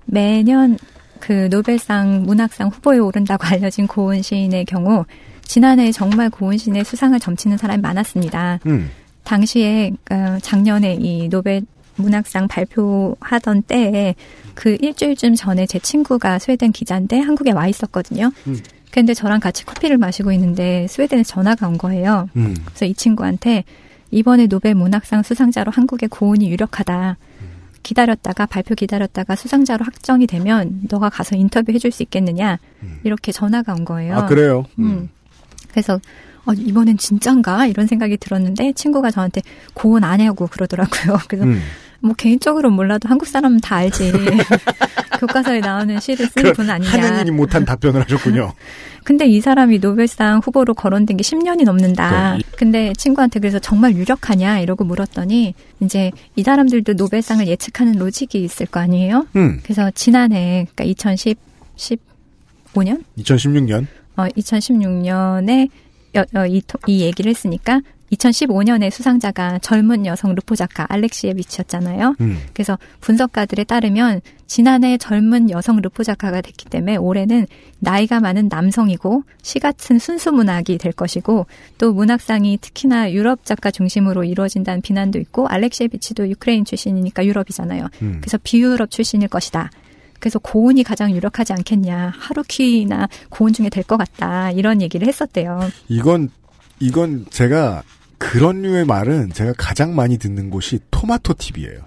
Speaker 7: 매년 그 노벨상 문학상 후보에 오른다고 알려진 고은 시인의 경우 지난해 정말 고은 시인의 수상을 점치는 사람이 많았습니다.
Speaker 2: 음.
Speaker 7: 당시에 어, 작년에 이 노벨 문학상 발표하던 때에 그 일주일쯤 전에 제 친구가 스웨덴 기자인데 한국에 와 있었거든요.
Speaker 2: 음.
Speaker 7: 근데 저랑 같이 커피를 마시고 있는데 스웨덴에서 전화가 온 거예요.
Speaker 2: 음.
Speaker 7: 그래서 이 친구한테 이번에 노벨 문학상 수상자로 한국의 고은이 유력하다. 기다렸다가 발표 기다렸다가 수상자로 확정이 되면 너가 가서 인터뷰 해줄 수 있겠느냐 이렇게 전화가 온 거예요.
Speaker 2: 아, 그래요?
Speaker 7: 음. 그래서 어, 이번엔 진짠가 이런 생각이 들었는데 친구가 저한테 고은 아냐고 그러더라고요. 그래서
Speaker 2: 음.
Speaker 7: 뭐 개인적으로 몰라도 한국 사람은 다 알지. 교과서에 나오는 시를 쓰는 분 아니냐.
Speaker 2: 하느님이 못한 답변을 하셨군요.
Speaker 7: 근데 이 사람이 노벨상 후보로 거론된 게 10년이 넘는다.
Speaker 3: 네.
Speaker 7: 근데 친구한테 그래서 정말 유력하냐 이러고 물었더니 이제 이 사람들도 노벨상을 예측하는 로직이 있을 거 아니에요?
Speaker 2: 음.
Speaker 7: 그래서 지난해 그러니까 2010 15년
Speaker 2: 2016년.
Speaker 7: 어 2016년에 이, 토- 이 얘기를 했으니까 2015년에 수상자가 젊은 여성 르포 작가 알렉시에비치였잖아요.
Speaker 2: 음.
Speaker 7: 그래서 분석가들에 따르면 지난해 젊은 여성 르포 작가가 됐기 때문에 올해는 나이가 많은 남성이고 시 같은 순수 문학이 될 것이고 또 문학상이 특히나 유럽 작가 중심으로 이루어진다는 비난도 있고 알렉시에비치도 유크레인 출신이니까 유럽이잖아요.
Speaker 2: 음.
Speaker 7: 그래서 비유럽 출신일 것이다. 그래서 고은이 가장 유력하지 않겠냐. 하루키나 고은 중에 될 것 같다. 이런 얘기를 했었대요.
Speaker 2: 이건, 이건 제가 그런 류의 말은 제가 가장 많이 듣는 곳이 토마토 TV예요.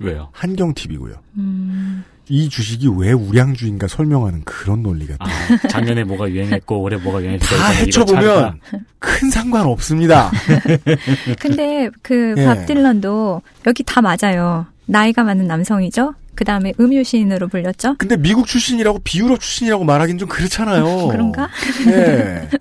Speaker 3: 왜요?
Speaker 2: 한경 TV고요.
Speaker 7: 음,
Speaker 2: 이 주식이 왜 우량주인가 설명하는 그런 논리가
Speaker 3: 아, 작년에 뭐가 유행했고 올해 뭐가 유행했고
Speaker 2: 다 헤쳐보면 큰 상관 없습니다.
Speaker 7: 근데 그
Speaker 2: 예.
Speaker 7: 밥 딜런도 여기 다 맞아요. 나이가 많은 남성이죠. 그 다음에 음유 시인으로 불렸죠.
Speaker 2: 근데 미국 출신이라고 비유럽 출신이라고 말하긴 좀 그렇잖아요.
Speaker 7: 그런가?
Speaker 2: 네.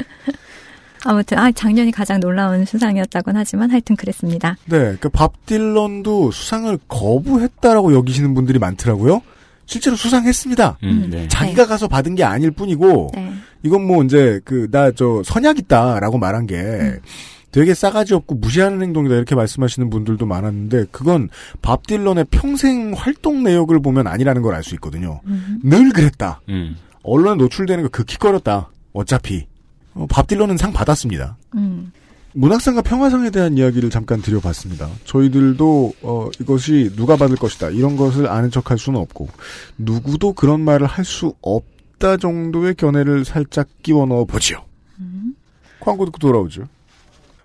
Speaker 7: 아무튼 아 작년이 가장 놀라운 수상이었다곤 하지만 하여튼 그랬습니다.
Speaker 2: 네. 그러니까 밥 딜런도 수상을 거부했다라고 여기시는 분들이 많더라고요. 실제로 수상했습니다.
Speaker 3: 음, 네.
Speaker 2: 자기가 가서 받은 게 아닐 뿐이고
Speaker 7: 네.
Speaker 2: 이건 뭐 이제 그 나 저 선약 있다라고 말한 게
Speaker 7: 음.
Speaker 2: 되게 싸가지 없고 무시하는 행동이다 이렇게 말씀하시는 분들도 많았는데 그건 밥 딜런의 평생 활동 내역을 보면 아니라는 걸 알 수 있거든요.
Speaker 7: 음.
Speaker 2: 늘 그랬다.
Speaker 3: 음.
Speaker 2: 언론에 노출되는 거 극히 꺼렸다. 어차피 어, 밥 딜런은 상 받았습니다.
Speaker 7: 음.
Speaker 2: 문학상과 평화상에 대한 이야기를 잠깐 드려봤습니다. 저희들도 어, 이것이 누가 받을 것이다 이런 것을 아는 척할 수는 없고 누구도 그런 말을 할 수 없다 정도의 견해를 살짝 끼워 넣어 보지요. 광고 듣고 돌아오죠.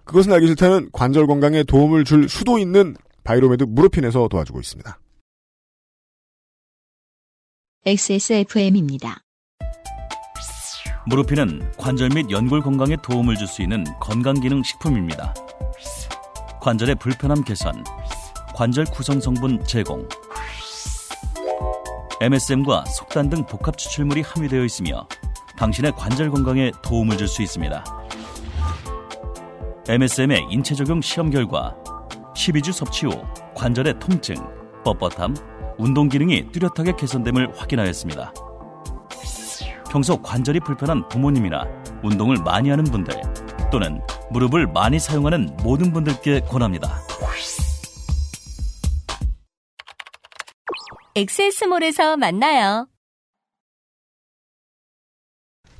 Speaker 2: 그것은 알기 싫다는 관절 건강에 도움을 줄 수도 있는 바이로메드 무르핀에서 도와주고 있습니다.
Speaker 1: XSFM입니다.
Speaker 11: 무르피는 관절 및 연골 건강에 도움을 줄 수 있는 건강기능 식품입니다. 관절의 불편함 개선, 관절 구성 성분 제공, MSM과 속단 등 복합 추출물이 함유되어 있으며 당신의 관절 건강에 도움을 줄 수 있습니다. MSM의 인체 적용 시험 결과 12주 섭취 후 관절의 통증, 뻣뻣함, 운동 기능이 뚜렷하게 개선됨을 확인하였습니다. 평소 관절이 불편한 부모님이나 운동을 많이 하는 분들 또는 무릎을 많이 사용하는 모든 분들께 권합니다.
Speaker 10: 엑세스몰에서 만나요.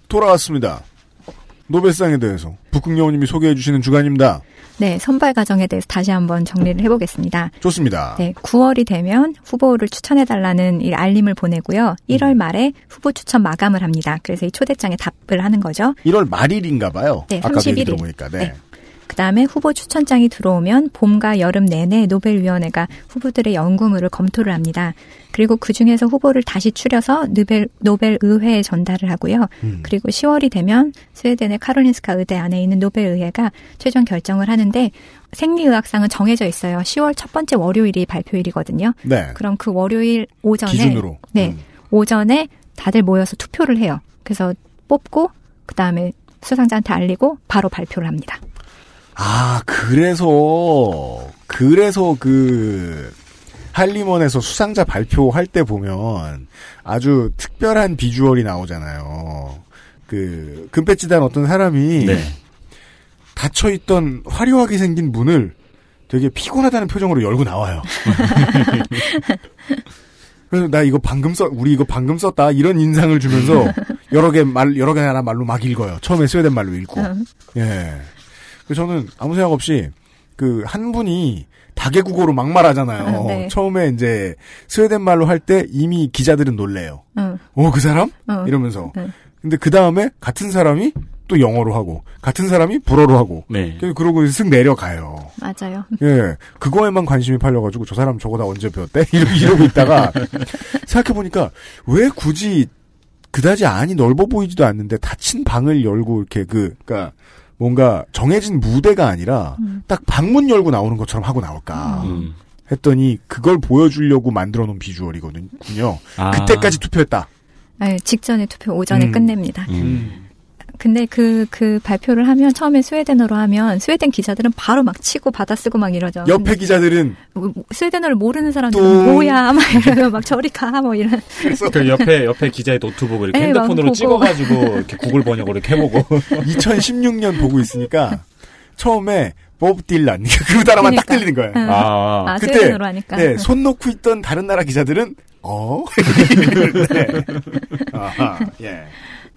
Speaker 2: 돌아왔습니다. 노벨상에 대해서 북극여우님이 소개해 주시는 주간입니다.
Speaker 7: 네, 선발 과정에 대해서 다시 한번 정리를 해보겠습니다.
Speaker 2: 좋습니다.
Speaker 7: 네, 9월이 되면 후보를 추천해달라는 이 알림을 보내고요. 1월 말에 후보 추천 마감을 합니다. 그래서 이 초대장에 답을 하는 거죠.
Speaker 2: 1월 말일인가 봐요.
Speaker 7: 네,
Speaker 2: 아까
Speaker 7: 31일.
Speaker 2: 얘기 들어보니까. 네.
Speaker 7: 네. 그 다음에 후보 추천장이 들어오면 봄과 여름 내내 노벨위원회가 후보들의 연구물을 검토를 합니다. 그리고 그 중에서 후보를 다시 추려서 노벨, 노벨 의회에 전달을 하고요.
Speaker 2: 음.
Speaker 7: 그리고 10월이 되면 스웨덴의 카롤린스카 의대 안에 있는 노벨 의회가 최종 결정을 하는데 생리의학상은 정해져 있어요. 10월 첫 번째 월요일이 발표일이거든요.
Speaker 2: 네.
Speaker 7: 그럼 그 월요일 오전에
Speaker 2: 기준으로.
Speaker 7: 네.
Speaker 2: 음.
Speaker 7: 오전에 다들 모여서 투표를 해요. 그래서 뽑고 그다음에 수상자한테 알리고 바로 발표를 합니다.
Speaker 2: 아, 그래서, 그래서 그, 할리먼에서 수상자 발표할 때 보면 아주 특별한 비주얼이 나오잖아요. 그, 금배지 단 어떤 사람이
Speaker 3: 네.
Speaker 2: 닫혀있던 화려하게 생긴 문을 되게 피곤하다는 표정으로 열고 나와요. 그래서 나 이거 방금 써, 우리 이거 방금 썼다 이런 인상을 주면서 여러 개 말, 여러 개 하나 말로 막 읽어요. 처음에 스웨덴 말로 읽고. 예. 그래서 저는 아무 생각 없이 그 한 분이 다개국어로 막 말하잖아요.
Speaker 7: 아, 네.
Speaker 2: 처음에 이제 스웨덴 말로 할 때 이미 기자들은 놀래요.
Speaker 7: 응.
Speaker 2: 어, 그 사람?
Speaker 7: 어.
Speaker 2: 이러면서.
Speaker 7: 네.
Speaker 2: 근데 그 다음에 같은 사람이 또 영어로 하고, 같은 사람이 불어로 하고,
Speaker 3: 네.
Speaker 2: 그래서 그러고 쓱 내려가요.
Speaker 7: 맞아요.
Speaker 2: 예. 그거에만 관심이 팔려가지고 저 사람 저거 다 언제 배웠대? 이러고, 이러고 있다가, 생각해 보니까, 왜 굳이, 그다지 안이 넓어 보이지도 않는데, 닫힌 방을 열고, 이렇게 그, 그니까, 뭔가 정해진 무대가 아니라,
Speaker 7: 음.
Speaker 2: 딱 방문 열고 나오는 것처럼 하고 나올까.
Speaker 3: 음.
Speaker 2: 했더니, 그걸 보여주려고 만들어 놓은 비주얼이거든요.
Speaker 3: 아.
Speaker 2: 그때까지 투표했다.
Speaker 7: 네, 직전에 투표 오전에
Speaker 2: 음.
Speaker 7: 끝냅니다.
Speaker 3: 음.
Speaker 7: 근데 그, 그 발표를 하면, 처음에 스웨덴어로 하면, 스웨덴 기자들은 바로 막 치고 받아쓰고 막 이러죠.
Speaker 2: 옆에 기자들은,
Speaker 7: 근데 스웨덴어를 모르는 사람들은
Speaker 2: 또-
Speaker 7: 뭐야, 막 이러면 막 저리 가, 뭐 이런.
Speaker 3: 그 옆에 옆에 기자의 노트북을 이렇게
Speaker 7: 네, 막
Speaker 3: 핸드폰으로. 찍어가지고 이렇게 구글 번역으로 이렇게 해보고
Speaker 2: 2016년 보고 있으니까, 처음에, 보브 딜란. 그 단어만 딱
Speaker 7: 그러니까.
Speaker 2: 들리는 거예요.
Speaker 7: 응.
Speaker 3: 아,
Speaker 7: 아,
Speaker 2: 그때,
Speaker 7: 스웨덴어로 하니까.
Speaker 2: 네, 손 놓고 있던 다른 나라 기자들은 어, 네. 아하, 예.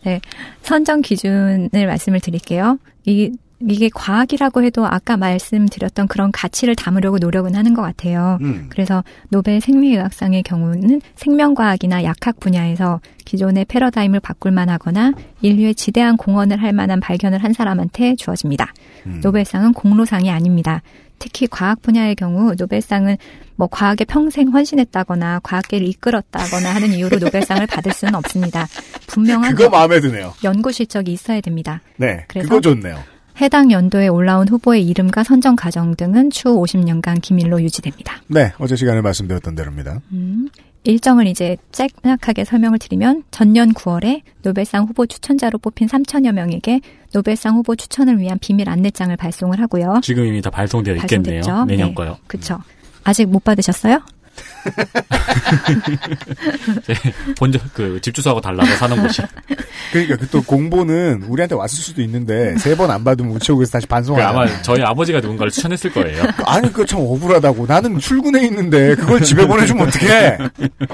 Speaker 7: 네. 선정 기준을 말씀을 드릴게요. 이, 이게 과학이라고 해도 아까 말씀드렸던 그런 가치를 담으려고 노력은 하는 것 같아요.
Speaker 2: 음.
Speaker 7: 그래서 노벨 생리의학상의 경우는 생명과학이나 약학 분야에서 기존의 패러다임을 바꿀 만하거나 인류에 지대한 공헌을 할 만한 발견을 한 사람한테 주어집니다.
Speaker 2: 음.
Speaker 7: 노벨상은 공로상이 아닙니다. 특히 과학 분야의 경우 노벨상은 뭐 과학에 평생 헌신했다거나 과학계를 이끌었다거나 하는 이유로 노벨상을 받을 수는 없습니다. 분명한
Speaker 2: 그거 마음에 드네요.
Speaker 7: 연구 실적이 있어야 됩니다.
Speaker 2: 네,
Speaker 7: 그래서?
Speaker 2: 그거 좋네요.
Speaker 7: 해당 연도에 올라온 후보의 이름과 선정 과정 등은 추후 50년간 기밀로 유지됩니다.
Speaker 2: 네, 어제 시간에 말씀드렸던 대로입니다.
Speaker 7: 음, 일정을 이제 짤막하게 설명을 드리면 전년 9월에 노벨상 후보 추천자로 뽑힌 3천여 명에게 노벨상 후보 추천을 위한 비밀 안내장을 발송을 하고요.
Speaker 3: 지금 이미 다 발송되어 있겠네요.
Speaker 7: 발송됐죠?
Speaker 3: 내년
Speaker 7: 네.
Speaker 3: 거요.
Speaker 7: 그쵸. 아직 못 받으셨어요?
Speaker 3: 본적 그집 주소하고 달라서 사는 곳이.
Speaker 2: 그러니까 그 또 공보는 우리한테 왔을 수도 있는데 세 번 안 받으면 우체국에서 다시
Speaker 3: 그
Speaker 2: 반송하잖아.
Speaker 3: 아마 저희 아버지가 누군가를 추천했을 거예요.
Speaker 2: 아니 그거 참 억울하다고. 나는 출근해 있는데 그걸 집에 보내주면 어떡해?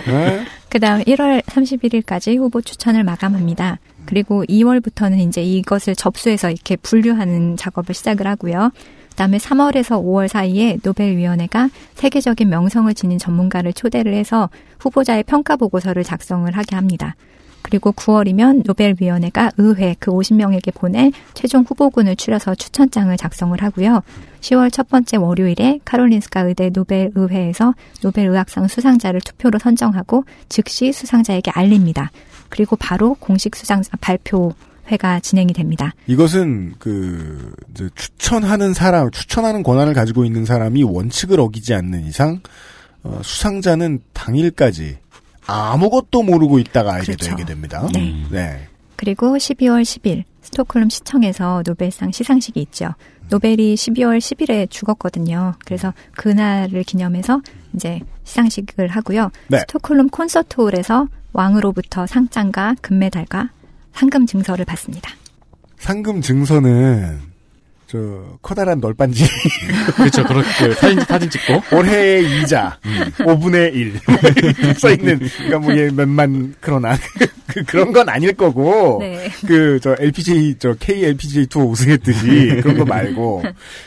Speaker 2: 네?
Speaker 7: 그 다음 1월 31일까지 후보 추천을 마감합니다. 그리고 2월부터는 이제 이것을 접수해서 이렇게 분류하는 작업을 시작을 하고요. 그다음에 3월에서 5월 사이에 노벨위원회가 세계적인 명성을 지닌 전문가를 초대를 해서 후보자의 평가 보고서를 작성을 하게 합니다. 그리고 9월이면 노벨위원회가 의회 그 50명에게 보낼 최종 후보군을 추려서 추천장을 작성을 하고요. 10월 첫 번째 월요일에 카롤린스카 의대 노벨의회에서 노벨의학상 수상자를 투표로 선정하고 즉시 수상자에게 알립니다. 그리고 바로 공식 수상자 발표 회가 진행이 됩니다.
Speaker 2: 이것은 그 추천하는 사람, 추천하는 권한을 가지고 있는 사람이 원칙을 어기지 않는 이상 어, 수상자는 당일까지 아무것도 모르고 있다가 알게
Speaker 7: 그렇죠.
Speaker 2: 되게 됩니다.
Speaker 7: 네.
Speaker 2: 네.
Speaker 7: 그리고 12월 10일 스톡홀름 시청에서 노벨상 시상식이 있죠. 노벨이 12월 10일에 죽었거든요. 그래서 그날을 기념해서 이제 시상식을 하고요.
Speaker 2: 네.
Speaker 7: 스톡홀름 콘서트홀에서 왕으로부터 상장과 금메달과 상금 증서를 받습니다.
Speaker 2: 상금 증서는 저 커다란 널빤지
Speaker 3: 그렇죠. 그렇게 사진 사진 찍고
Speaker 2: 올해의 이자
Speaker 3: 음.
Speaker 2: 5분의 1 써 있는 그러니까 뭐 얘 몇만 크로나 그, 그런 건 아닐 거고
Speaker 7: 네.
Speaker 2: 그저 LPGA 저 KLPGA 투어 우승했듯이 그런 거 말고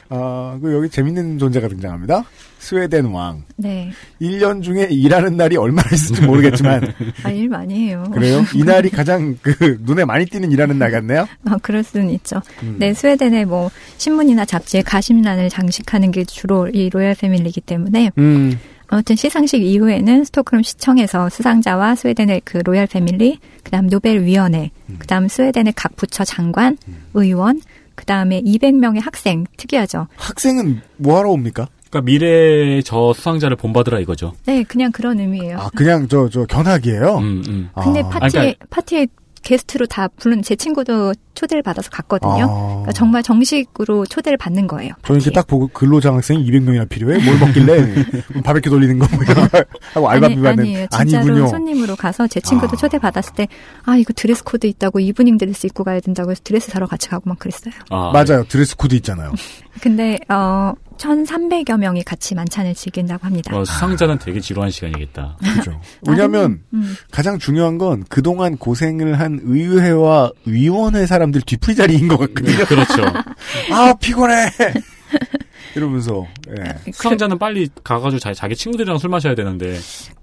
Speaker 2: 아그 여기 재밌는 존재가 등장합니다. 스웨덴 왕.
Speaker 7: 네.
Speaker 2: 1년 중에 일하는 날이 얼마나 있을지 모르겠지만
Speaker 7: 아, 일 많이 해요.
Speaker 2: 그래요? 이날이 가장 그 눈에 많이 띄는 일하는 날 같네요.
Speaker 7: 아, 그럴 수는 있죠.
Speaker 2: 음.
Speaker 7: 네, 스웨덴의 뭐 신문이나 잡지에 가십란을 장식하는 게 주로 이 royal family이기 때문에
Speaker 2: 음.
Speaker 7: 아무튼 시상식 이후에는 스톡홀름 시청에서 수상자와 스웨덴의 그 royal family, 그다음 노벨 위원회, 그다음 스웨덴의 각 부처 장관, 의원, 그다음에 200명의 학생 특이하죠.
Speaker 2: 학생은 뭐 하러 옵니까?
Speaker 3: 그러니까 미래의 저 수상자를 본받으라 이거죠.
Speaker 7: 네, 그냥 그런 의미예요.
Speaker 2: 아 그냥 저 저 견학이에요.
Speaker 3: 음, 음.
Speaker 7: 근데
Speaker 2: 아.
Speaker 7: 파티 에
Speaker 3: 그러니까-
Speaker 7: 파티에 게스트로 다 부른 제 친구도 초대를 받아서 갔거든요.
Speaker 2: 아.
Speaker 7: 그러니까 정말 정식으로 초대를 받는 거예요.
Speaker 2: 저는 이렇게
Speaker 7: 파티에.
Speaker 2: 딱 보고 근로장 학생이 200명이나 필요해? 뭘 먹길래? 바베큐 돌리는 거뭐 이런 거 하고 알바비
Speaker 7: 아니,
Speaker 2: 받는
Speaker 7: 아니에요. 진짜로
Speaker 2: 아니군요.
Speaker 7: 손님으로 가서 제 친구도
Speaker 2: 아.
Speaker 7: 초대 받았을 때 아 이거 드레스 코드 있다고 이브닝 드레스 입고 가야 된다고 해서 드레스 사러 같이 가고 막 그랬어요.
Speaker 3: 아,
Speaker 2: 맞아요. 드레스 코드 있잖아요.
Speaker 7: 근데 어 1,300여 명이 같이 만찬을 즐긴다고 합니다.
Speaker 3: 어, 수상자는 되게 지루한 시간이겠다.
Speaker 2: 그죠. 왜냐면
Speaker 7: 음,
Speaker 2: 가장 중요한 건 그동안 고생을 한 의회와 위원회 사람들 뒤풀이 자리인 것 같거든요.
Speaker 3: 그렇죠.
Speaker 2: 아 피곤해. 이러면서 예.
Speaker 3: 수상자는 빨리 가가지고 자기, 자기 친구들이랑 술 마셔야 되는데.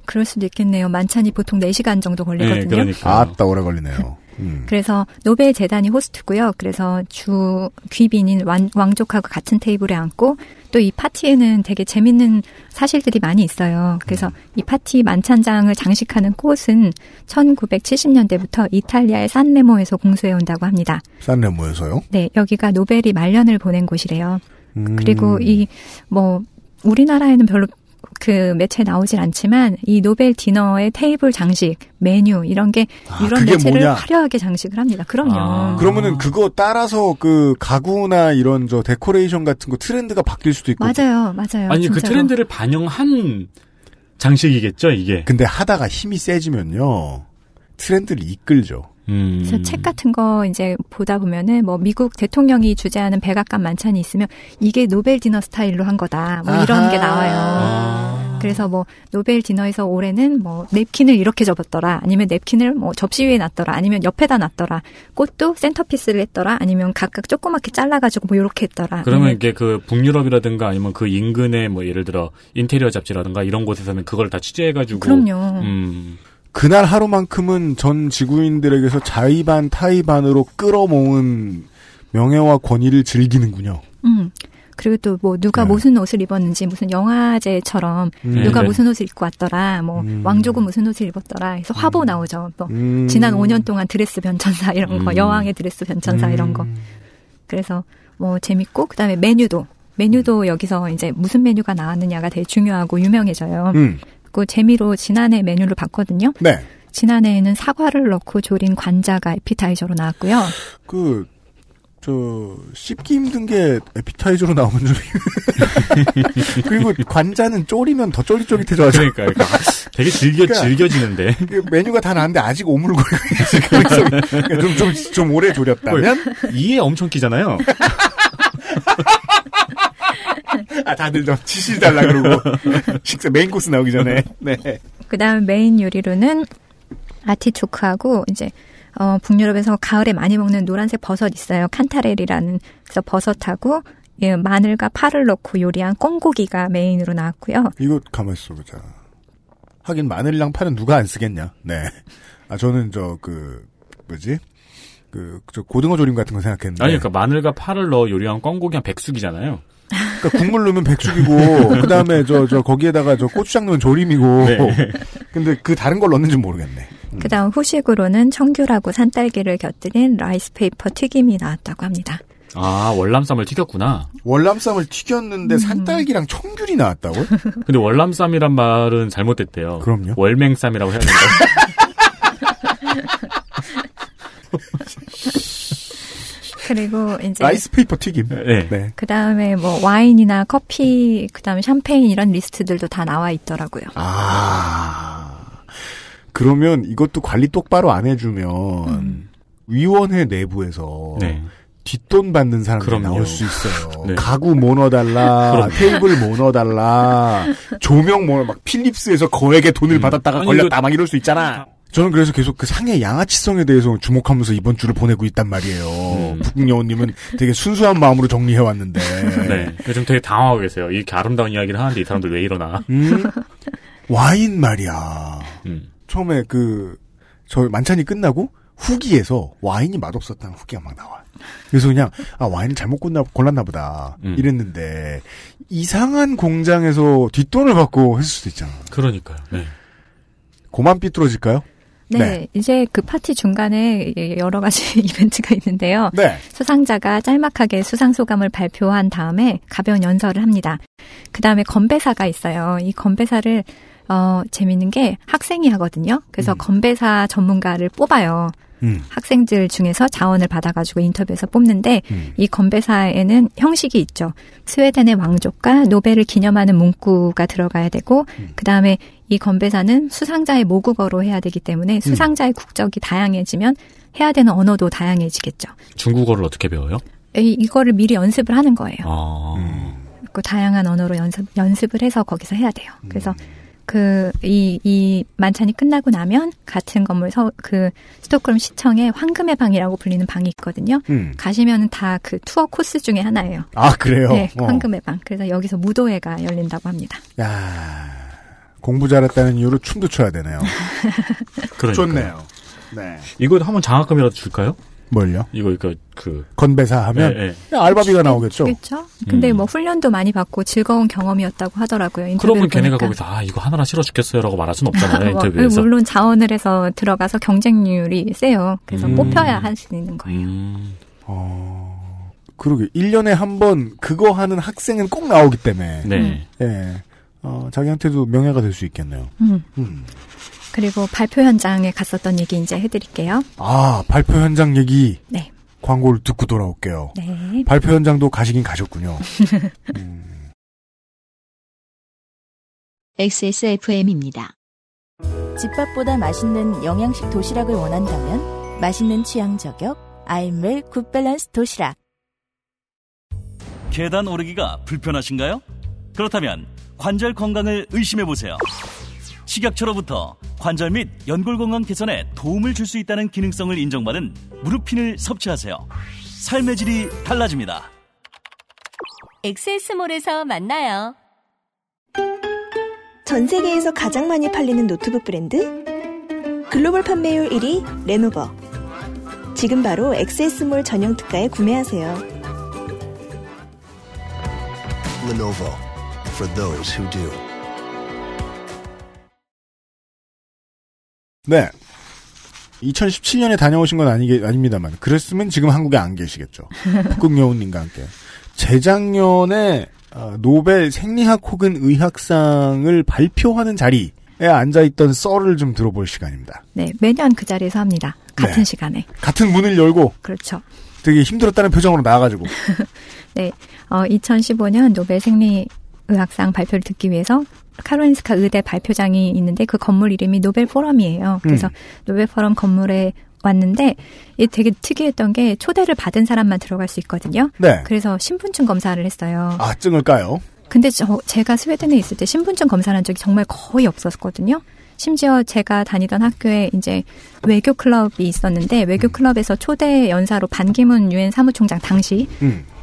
Speaker 7: 그럴 수도 있겠네요. 만찬이 보통 4시간 정도 걸리거든요.
Speaker 3: 네, 그러니까.
Speaker 2: 아따 오래 걸리네요. 음.
Speaker 7: 그래서 노벨 재단이 호스트고요. 그래서 주 귀빈인 왕, 왕족하고 같은 테이블에 앉고 또 이 파티에는 되게 재밌는 사실들이 많이 있어요. 그래서 이 파티 만찬장을 장식하는 꽃은 1970년대부터 이탈리아의 산레모에서 공수해 온다고 합니다.
Speaker 2: 산레모에서요.
Speaker 7: 네, 여기가 노벨이 말년을 보낸 곳이래요.
Speaker 2: 음.
Speaker 7: 그리고 이 뭐 우리나라에는 별로 그 매체에 나오질 않지만 이 노벨 디너의 테이블 장식, 메뉴 이런 게
Speaker 2: 아,
Speaker 7: 이런 매체를
Speaker 2: 뭐냐?
Speaker 7: 화려하게 장식을 합니다. 그럼요.
Speaker 3: 아.
Speaker 2: 그러면은 그거 따라서 그 가구나 이런 저 데코레이션 같은 거 트렌드가 바뀔 수도 있고.
Speaker 7: 맞아요, 맞아요.
Speaker 3: 아니, 그
Speaker 7: 진짜로.
Speaker 3: 트렌드를 반영한 장식이겠죠, 이게.
Speaker 2: 근데 하다가 힘이 세지면요 트렌드를 이끌죠.
Speaker 3: 음.
Speaker 7: 그래서 책 같은 거 이제 보다 보면은 뭐 미국 대통령이 주재하는 백악관 만찬이 있으면 이게 노벨 디너 스타일로 한 거다. 뭐 이런
Speaker 2: 아하.
Speaker 7: 게 나와요.
Speaker 3: 아.
Speaker 7: 그래서 뭐 노벨 디너에서 올해는 뭐 냅킨을 이렇게 접었더라. 아니면 냅킨을 뭐 접시 위에 놨더라. 아니면 옆에다 놨더라. 꽃도 centerpiece를 했더라. 아니면 각각 조그맣게 잘라가지고 뭐 이렇게 했더라.
Speaker 3: 그러면
Speaker 7: 아니면
Speaker 3: 이게 그 북유럽이라든가 아니면 그 인근의 뭐 예를 들어 인테리어 잡지라든가 이런 곳에서는 그걸 다 취재해가지고.
Speaker 7: 그럼요.
Speaker 3: 음.
Speaker 2: 그날 하루만큼은 전 지구인들에게서 자의반 타의반으로 끌어모은 명예와 권위를 즐기는군요.
Speaker 7: 음. 그리고 또 뭐 누가
Speaker 2: 네.
Speaker 7: 무슨 옷을 입었는지 무슨 영화제처럼
Speaker 2: 음.
Speaker 7: 누가
Speaker 3: 네.
Speaker 7: 무슨 옷을 입고 왔더라. 뭐
Speaker 2: 음.
Speaker 7: 왕족은 무슨 옷을 입었더라. 해서 화보 나오죠. 뭐
Speaker 2: 음.
Speaker 7: 지난 5년 동안 드레스 변천사 이런 거,
Speaker 3: 음.
Speaker 7: 여왕의 드레스 변천사 이런 거.
Speaker 2: 음.
Speaker 7: 그래서 뭐 재밌고 그다음에 메뉴도 메뉴도 여기서 이제 무슨 메뉴가 나왔느냐가 되게 중요하고 유명해져요.
Speaker 2: 음.
Speaker 7: 그 재미로 지난해 메뉴를 봤거든요.
Speaker 2: 네.
Speaker 7: 지난해에는 사과를 넣고 조린 관자가 에피타이저로 나왔고요.
Speaker 2: 그, 저, 씹기 힘든 게 에피타이저로 나오면 좀. 그리고 관자는 졸이면 더 쫄깃쫄깃해져가지고.
Speaker 3: 그러니까, 그러니까 되게 즐겨,
Speaker 2: 그러니까-
Speaker 3: 즐겨지는데.
Speaker 2: 그 메뉴가 다 나왔는데 아직 오물거리고 있을 가능성이 좀, 좀, 좀 오래 졸였다면?
Speaker 3: 이에 엄청 끼잖아요.
Speaker 2: 아, 다들 좀 치실 달라 그러고. 식사 메인 코스 나오기 전에. 네.
Speaker 7: 그 다음 메인 요리로는 아티초크하고 이제 어, 북유럽에서 가을에 많이 먹는 노란색 버섯 있어요. kantarell이라는 그래서 버섯하고 예, 마늘과 파를 넣고 요리한 꿩고기가 메인으로 나왔고요.
Speaker 2: 이거 가만 있어 보자. 하긴 마늘이랑 파는 누가 안 쓰겠냐. 네. 아, 저는 저, 그, 뭐지? 그, 저 고등어 조림 같은 거 생각했는데.
Speaker 3: 아니, 그러니까 마늘과 파를 넣어 요리한 꿩고기 한 백숙이잖아요.
Speaker 2: 그러니까 국물 넣으면 백숙이고, 그 다음에 저, 저, 거기에다가 저 고추장 넣으면 조림이고.
Speaker 3: 네.
Speaker 2: 근데 그 다른 걸 넣는지 모르겠네. 음.
Speaker 7: 그다음 후식으로는 청귤하고 산딸기를 곁들인 rice paper 튀김이 나왔다고 합니다.
Speaker 3: 아, 월남쌈을 튀겼구나.
Speaker 2: 월남쌈을 튀겼는데 산딸기랑 청귤이 나왔다고요?
Speaker 3: 근데 월남쌈이란 말은 잘못됐대요.
Speaker 2: 그럼요.
Speaker 3: 월맹쌈이라고 해야 되는 데.
Speaker 7: 그리고 이제
Speaker 2: rice paper 튀김.
Speaker 3: 네.
Speaker 2: 네.
Speaker 7: 그 다음에 뭐 와인이나 커피, 그 다음에 샴페인 이런 리스트들도 다 나와 있더라고요.
Speaker 2: 아. 그러면 이것도 관리 똑바로 안 해주면 위원회 내부에서
Speaker 3: 네.
Speaker 2: 뒷돈 받는 사람들이. 나올 수 있어요.
Speaker 3: 네.
Speaker 2: 가구 뭐 넣어달라,
Speaker 3: 그럼요.
Speaker 2: 테이블 뭐 넣어달라, 조명 뭐, 막 필립스에서 거액의 돈을 받았다가
Speaker 3: 아니,
Speaker 2: 걸렸다, 막 이럴 수 있잖아. 저는 그래서 계속 그 상의 양아치성에 대해서 주목하면서 이번 주를 보내고 있단 말이에요.
Speaker 3: 음.
Speaker 2: 북국여우님은 되게 순수한 마음으로 정리해 왔는데.
Speaker 3: 네. 요즘 되게 당황하고 계세요. 이렇게 아름다운 이야기를 하는데 이 사람들 왜 이러나.
Speaker 2: 음? 와인 말이야.
Speaker 3: 음.
Speaker 2: 처음에 그, 저 만찬이 끝나고 후기에서 와인이 맛없었다는 후기가 막 나와. 그래서 그냥, 아, 와인을 잘못 골랐나, 골랐나 보다.
Speaker 3: 음.
Speaker 2: 이랬는데, 이상한 공장에서 뒷돈을 받고 했을 수도 있잖아.
Speaker 3: 그러니까요. 네.
Speaker 2: 고만 삐뚤어질까요?
Speaker 7: 네,
Speaker 2: 네.
Speaker 7: 이제 그 파티 중간에 여러 가지 이벤트가 있는데요.
Speaker 2: 네.
Speaker 7: 수상자가 짤막하게 수상 소감을 발표한 다음에 가벼운 연설을 합니다. 그 다음에 건배사가 있어요. 이 건배사를 어 재밌는 게 학생이 하거든요. 그래서 건배사 전문가를 뽑아요.
Speaker 2: 음.
Speaker 7: 학생들 중에서 자원을 받아가지고 인터뷰에서 뽑는데
Speaker 2: 음.
Speaker 7: 이 건배사에는 형식이 있죠. 스웨덴의 왕족과 노벨을 기념하는 문구가 들어가야 되고
Speaker 2: 음.
Speaker 7: 그 다음에 이 건배사는 수상자의 모국어로 해야 되기
Speaker 2: 음.
Speaker 7: 때문에 수상자의 국적이 다양해지면 해야 되는 언어도 다양해지겠죠.
Speaker 3: 중국어를 어떻게 배워요?
Speaker 7: 이, 이거를 미리 연습을 하는 거예요.
Speaker 3: 아.
Speaker 7: 그 다양한 언어로 연습, 연습을 해서 거기서 해야 돼요.
Speaker 2: 음.
Speaker 7: 그래서 그, 이, 이 만찬이 끝나고 나면 같은 건물 서, 그 스톡홀m 시청에 황금의 방이라고 불리는 방이 있거든요.
Speaker 2: 음.
Speaker 7: 가시면은 다 그 투어 코스 중에 하나예요.
Speaker 2: 아, 그래요?
Speaker 7: 네,
Speaker 2: 어.
Speaker 7: 황금의 방. 그래서 여기서 무도회가 열린다고 합니다.
Speaker 2: 야 공부 잘했다는 이유로 춤도 춰야 되네요.
Speaker 3: 그러니까요.
Speaker 2: 좋네요. 네.
Speaker 3: 이거 한번 장학금이라도 줄까요?
Speaker 2: 뭘요?
Speaker 3: 이거, 이거, 그.
Speaker 2: 건배사 하면
Speaker 3: 네, 네.
Speaker 2: 그냥 알바비가 나오겠죠.
Speaker 7: 그렇죠. 근데
Speaker 3: 음.
Speaker 7: 뭐 훈련도 많이 받고 즐거운 경험이었다고 하더라고요.
Speaker 3: 그러면 걔네가. 거기서, 아, 이거 하나라 싫어 죽겠어요. 라고 말할 순 없잖아요.
Speaker 7: 뭐,
Speaker 3: 인터뷰에서.
Speaker 7: 물론 자원을 해서 들어가서 경쟁률이 세요. 그래서
Speaker 3: 음.
Speaker 7: 뽑혀야 할 수 있는 거예요.
Speaker 3: 음.
Speaker 2: 어, 그러게 1년에 한 번 그거 하는 학생은 꼭 나오기 때문에
Speaker 3: 네.
Speaker 2: 예. 어, 자기한테도 명예가 될 수 있겠네요.
Speaker 7: 음.
Speaker 2: 음.
Speaker 7: 그리고 발표 현장에 갔었던 얘기 이제 해드릴게요.
Speaker 2: 아, 발표 현장 얘기
Speaker 7: 네.
Speaker 2: 광고를 듣고 돌아올게요.
Speaker 7: 네.
Speaker 2: 발표 현장도 가시긴 가셨군요.
Speaker 1: XSFM입니다.
Speaker 12: 집밥보다 맛있는 영양식 도시락을 원한다면 맛있는 취향 저격 아임웰 굿밸런스 도시락
Speaker 11: 계단 오르기가 불편하신가요? 그렇다면 관절 건강을 의심해 보세요. 식약처로부터 관절 및 연골 건강 개선에 도움을 줄 수 있다는 기능성을 인정받은 무릎핀을 섭취하세요. 삶의 질이 달라집니다.
Speaker 10: 엑세스몰에서 만나요.
Speaker 4: 전 세계에서 가장 많이 팔리는 노트북 브랜드? 글로벌 판매율 1위 레노버. 지금 바로 엑세스몰 전용 특가에 구매하세요.
Speaker 5: Lenovo for those who do.
Speaker 2: 네. 2017년에 다녀오신 건 아니게, 아닙니다만, 그랬으면 지금 한국에 안 계시겠죠. 북극여우님과 함께. 재작년에, 어, 노벨 생리학 혹은 의학상을 발표하는 자리에 앉아있던 썰을 좀 들어볼 시간입니다.
Speaker 7: 네, 매년 그 자리에서 합니다. 같은
Speaker 2: 네.
Speaker 7: 시간에.
Speaker 2: 같은 문을 열고
Speaker 7: 그렇죠.
Speaker 2: 되게 힘들었다는 표정으로 나와가지고.
Speaker 7: 네, 어, 2015년 노벨 생리 의학상 발표를 듣기 위해서 카롤린스카 의대 발표장이 있는데 그 건물 이름이 노벨 포럼이에요. 그래서
Speaker 2: 음.
Speaker 7: 노벨 포럼 건물에 왔는데 이 되게 특이했던 게 초대를 받은 사람만 들어갈 수 있거든요.
Speaker 2: 네.
Speaker 7: 그래서 신분증 검사를 했어요.
Speaker 2: 아, 증을 까요?
Speaker 7: 근데 저 제가 스웨덴에 있을 때 신분증 검사를 한 적이 정말 거의 없었거든요. 심지어 제가 다니던 학교에 이제 외교 클럽이 있었는데 외교 클럽에서 초대 연사로 반기문 유엔 사무총장 당시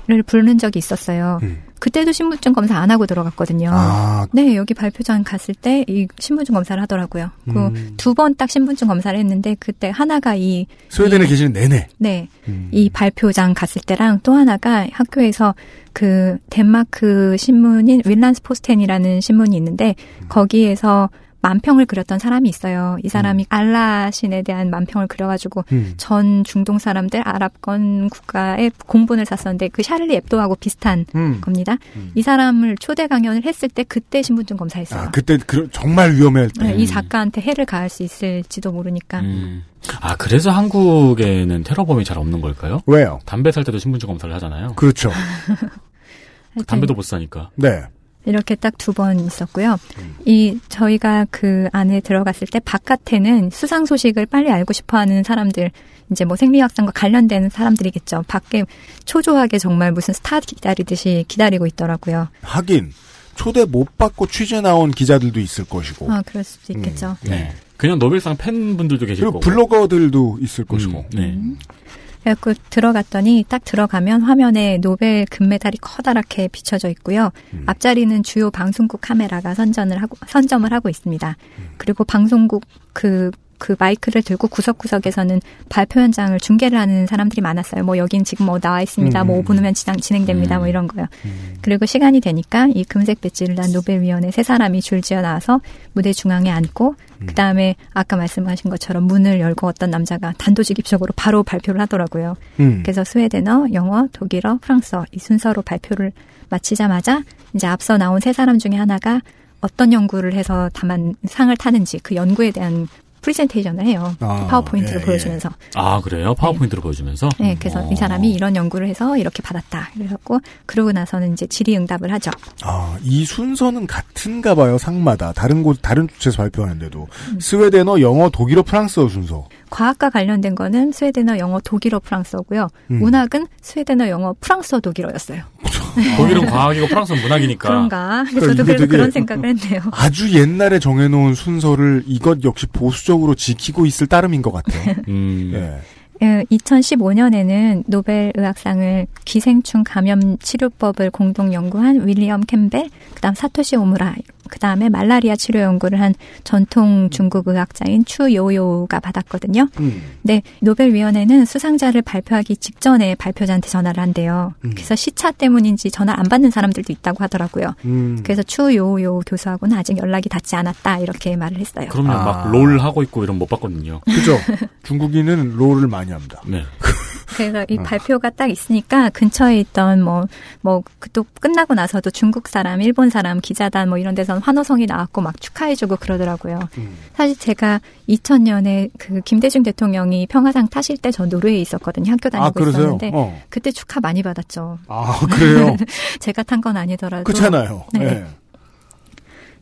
Speaker 7: 를
Speaker 2: 음.
Speaker 7: 부르는 적이 있었어요. 그때도 신분증 검사 안 하고 들어갔거든요.
Speaker 2: 아.
Speaker 7: 네, 여기 발표장 갔을 때 이 신분증 검사를 하더라고요. 그
Speaker 2: 음.
Speaker 7: 두번 딱 신분증 검사를 했는데 그때 하나가 이
Speaker 2: 스웨덴에
Speaker 7: 이-
Speaker 2: 계시는 내내.
Speaker 7: 네. 이 발표장 갔을 때랑 또 하나가 학교에서 그 덴마크 신문인 윌란스 포스텐이라는 신문이 있는데 거기에서 만평을 그렸던 사람이 있어요. 이 사람이 알라 신에 대한 만평을 그려가지고
Speaker 2: 음.
Speaker 7: 전 중동 사람들 아랍권 국가의 공분을 샀었는데 그 샤를리 앱도하고 비슷한
Speaker 2: 음.
Speaker 7: 겁니다. 이 사람을 초대 강연을 했을 때 그때 신분증 검사했어요.
Speaker 2: 아, 그때 그, 정말 위험할 때.
Speaker 7: 네, 이 작가한테 해를 가할 수 있을지도 모르니까.
Speaker 3: 음. 아, 그래서 한국에는 테러범이 잘 없는 걸까요?
Speaker 2: 왜요?
Speaker 3: 담배 살 때도 신분증 검사를 하잖아요.
Speaker 2: 그렇죠.
Speaker 3: 담배도 못 사니까.
Speaker 2: 네.
Speaker 7: 이렇게 딱 두 번 있었고요. 이 저희가 그 안에 들어갔을 때 바깥에는 수상 소식을 빨리 알고 싶어하는 사람들 이제 뭐 생리학상과 관련된 사람들이겠죠. 밖에 초조하게 정말 무슨 스타 기다리듯이 기다리고 있더라고요.
Speaker 2: 하긴 초대 못 받고 취재 나온 기자들도 있을 것이고.
Speaker 7: 아 그럴 수도 있겠죠.
Speaker 3: 네. 그냥 노벨상 팬분들도 계실
Speaker 2: 그리고
Speaker 3: 거고.
Speaker 2: 블로거들도 있을 것이고.
Speaker 3: 네.
Speaker 7: 그래갖고 들어갔더니 딱 들어가면 화면에 노벨 금메달이 커다랗게 비춰져 있고요. 앞자리는 주요 방송국 카메라가 선전을 하고 선점을 하고 있습니다. 그리고 방송국 그 그 마이크를 들고 구석구석에서는 발표 현장을 중계를 하는 사람들이 많았어요. 뭐 여긴 지금 뭐 나와 있습니다.
Speaker 13: 음.
Speaker 7: 뭐 5분 후면 진행, 진행됩니다. 뭐 이런 거요. 그리고 시간이 되니까 이 금색 배지를 단 노벨위원회 세 사람이 줄지어 나와서 무대 중앙에 앉고 그 다음에 아까 말씀하신 것처럼 문을 열고 어떤 남자가 단도직입적으로 바로 발표를 하더라고요.
Speaker 13: 음.
Speaker 7: 그래서 스웨덴어, 영어, 독일어, 프랑스어 이 순서로 발표를 마치자마자 이제 앞서 나온 세 사람 중에 하나가 어떤 연구를 해서 다만 상을 타는지 그 연구에 대한 프리젠테이션을 해요.
Speaker 3: 아,
Speaker 7: 파워포인트를
Speaker 3: 예, 예.
Speaker 7: 보여주면서.
Speaker 3: 아, 그래요? 파워포인트로 보여주면서?
Speaker 7: 네, 그래서 이 사람이 이런 연구를 해서 이렇게 받았다. 그래갖고 그러고 나서는 이제 질의응답을 하죠.
Speaker 2: 아, 이 순서는 같은가 봐요, 상마다. 다른 곳, 다른 주체에서 발표하는데도. 스웨덴어, 영어, 독일어, 프랑스어 순서.
Speaker 7: 과학과 관련된 거는 스웨덴어, 영어, 독일어, 프랑스어고요.
Speaker 2: 음.
Speaker 7: 문학은 스웨덴어, 영어, 프랑스어, 독일어였어요.
Speaker 3: 독일은 과학이고 프랑스는 문학이니까.
Speaker 7: 그런가?
Speaker 2: 그러니까
Speaker 7: 저도 그래서 그런 생각을 했네요.
Speaker 2: 아주 옛날에 정해놓은 순서를 이것 역시 보수적으로 지키고 있을 따름인 것 같아요.
Speaker 3: 음.
Speaker 2: 예.
Speaker 7: 2015년에는 노벨 의학상을 기생충 감염 치료법을 공동 연구한 윌리엄 캠벨, 그다음 사토시 오무라, 그 다음에 말라리아 치료 연구를 한 전통 중국 의학자인 추 요요가 받았거든요.
Speaker 2: 음.
Speaker 7: 네, 노벨 위원회는 수상자를 발표하기 직전에 발표자한테 전화를 한대요.
Speaker 2: 음.
Speaker 7: 그래서 시차 때문인지 전화 안 받는 사람들도 있다고 하더라고요.
Speaker 2: 음.
Speaker 7: 그래서 추 요요 교수하고는 아직 연락이 닿지 않았다 이렇게 말을 했어요.
Speaker 3: 그러면
Speaker 2: 아.
Speaker 3: 막롤 하고 있고 이런 못 봤거든요.
Speaker 2: 그죠? 중국인은 롤을 많이 합니다.
Speaker 3: 네.
Speaker 7: 그래서 이 발표가 딱 있으니까 근처에 있던 뭐, 뭐, 그또 끝나고 나서도 중국 사람, 일본 사람, 기자단 뭐 이런 데선 환호성이 나왔고 막 축하해주고 그러더라고요. 사실 제가 2000년에 그 김대중 대통령이 평화상 타실 때 저 노르웨이에 있었거든요. 학교 다니고
Speaker 2: 아?
Speaker 7: 있었는데
Speaker 2: 어.
Speaker 7: 그때 축하 많이 받았죠.
Speaker 2: 아, 그래요?
Speaker 7: 제가 탄 건 아니더라도.
Speaker 2: 그렇잖아요.
Speaker 7: 네.
Speaker 2: 예.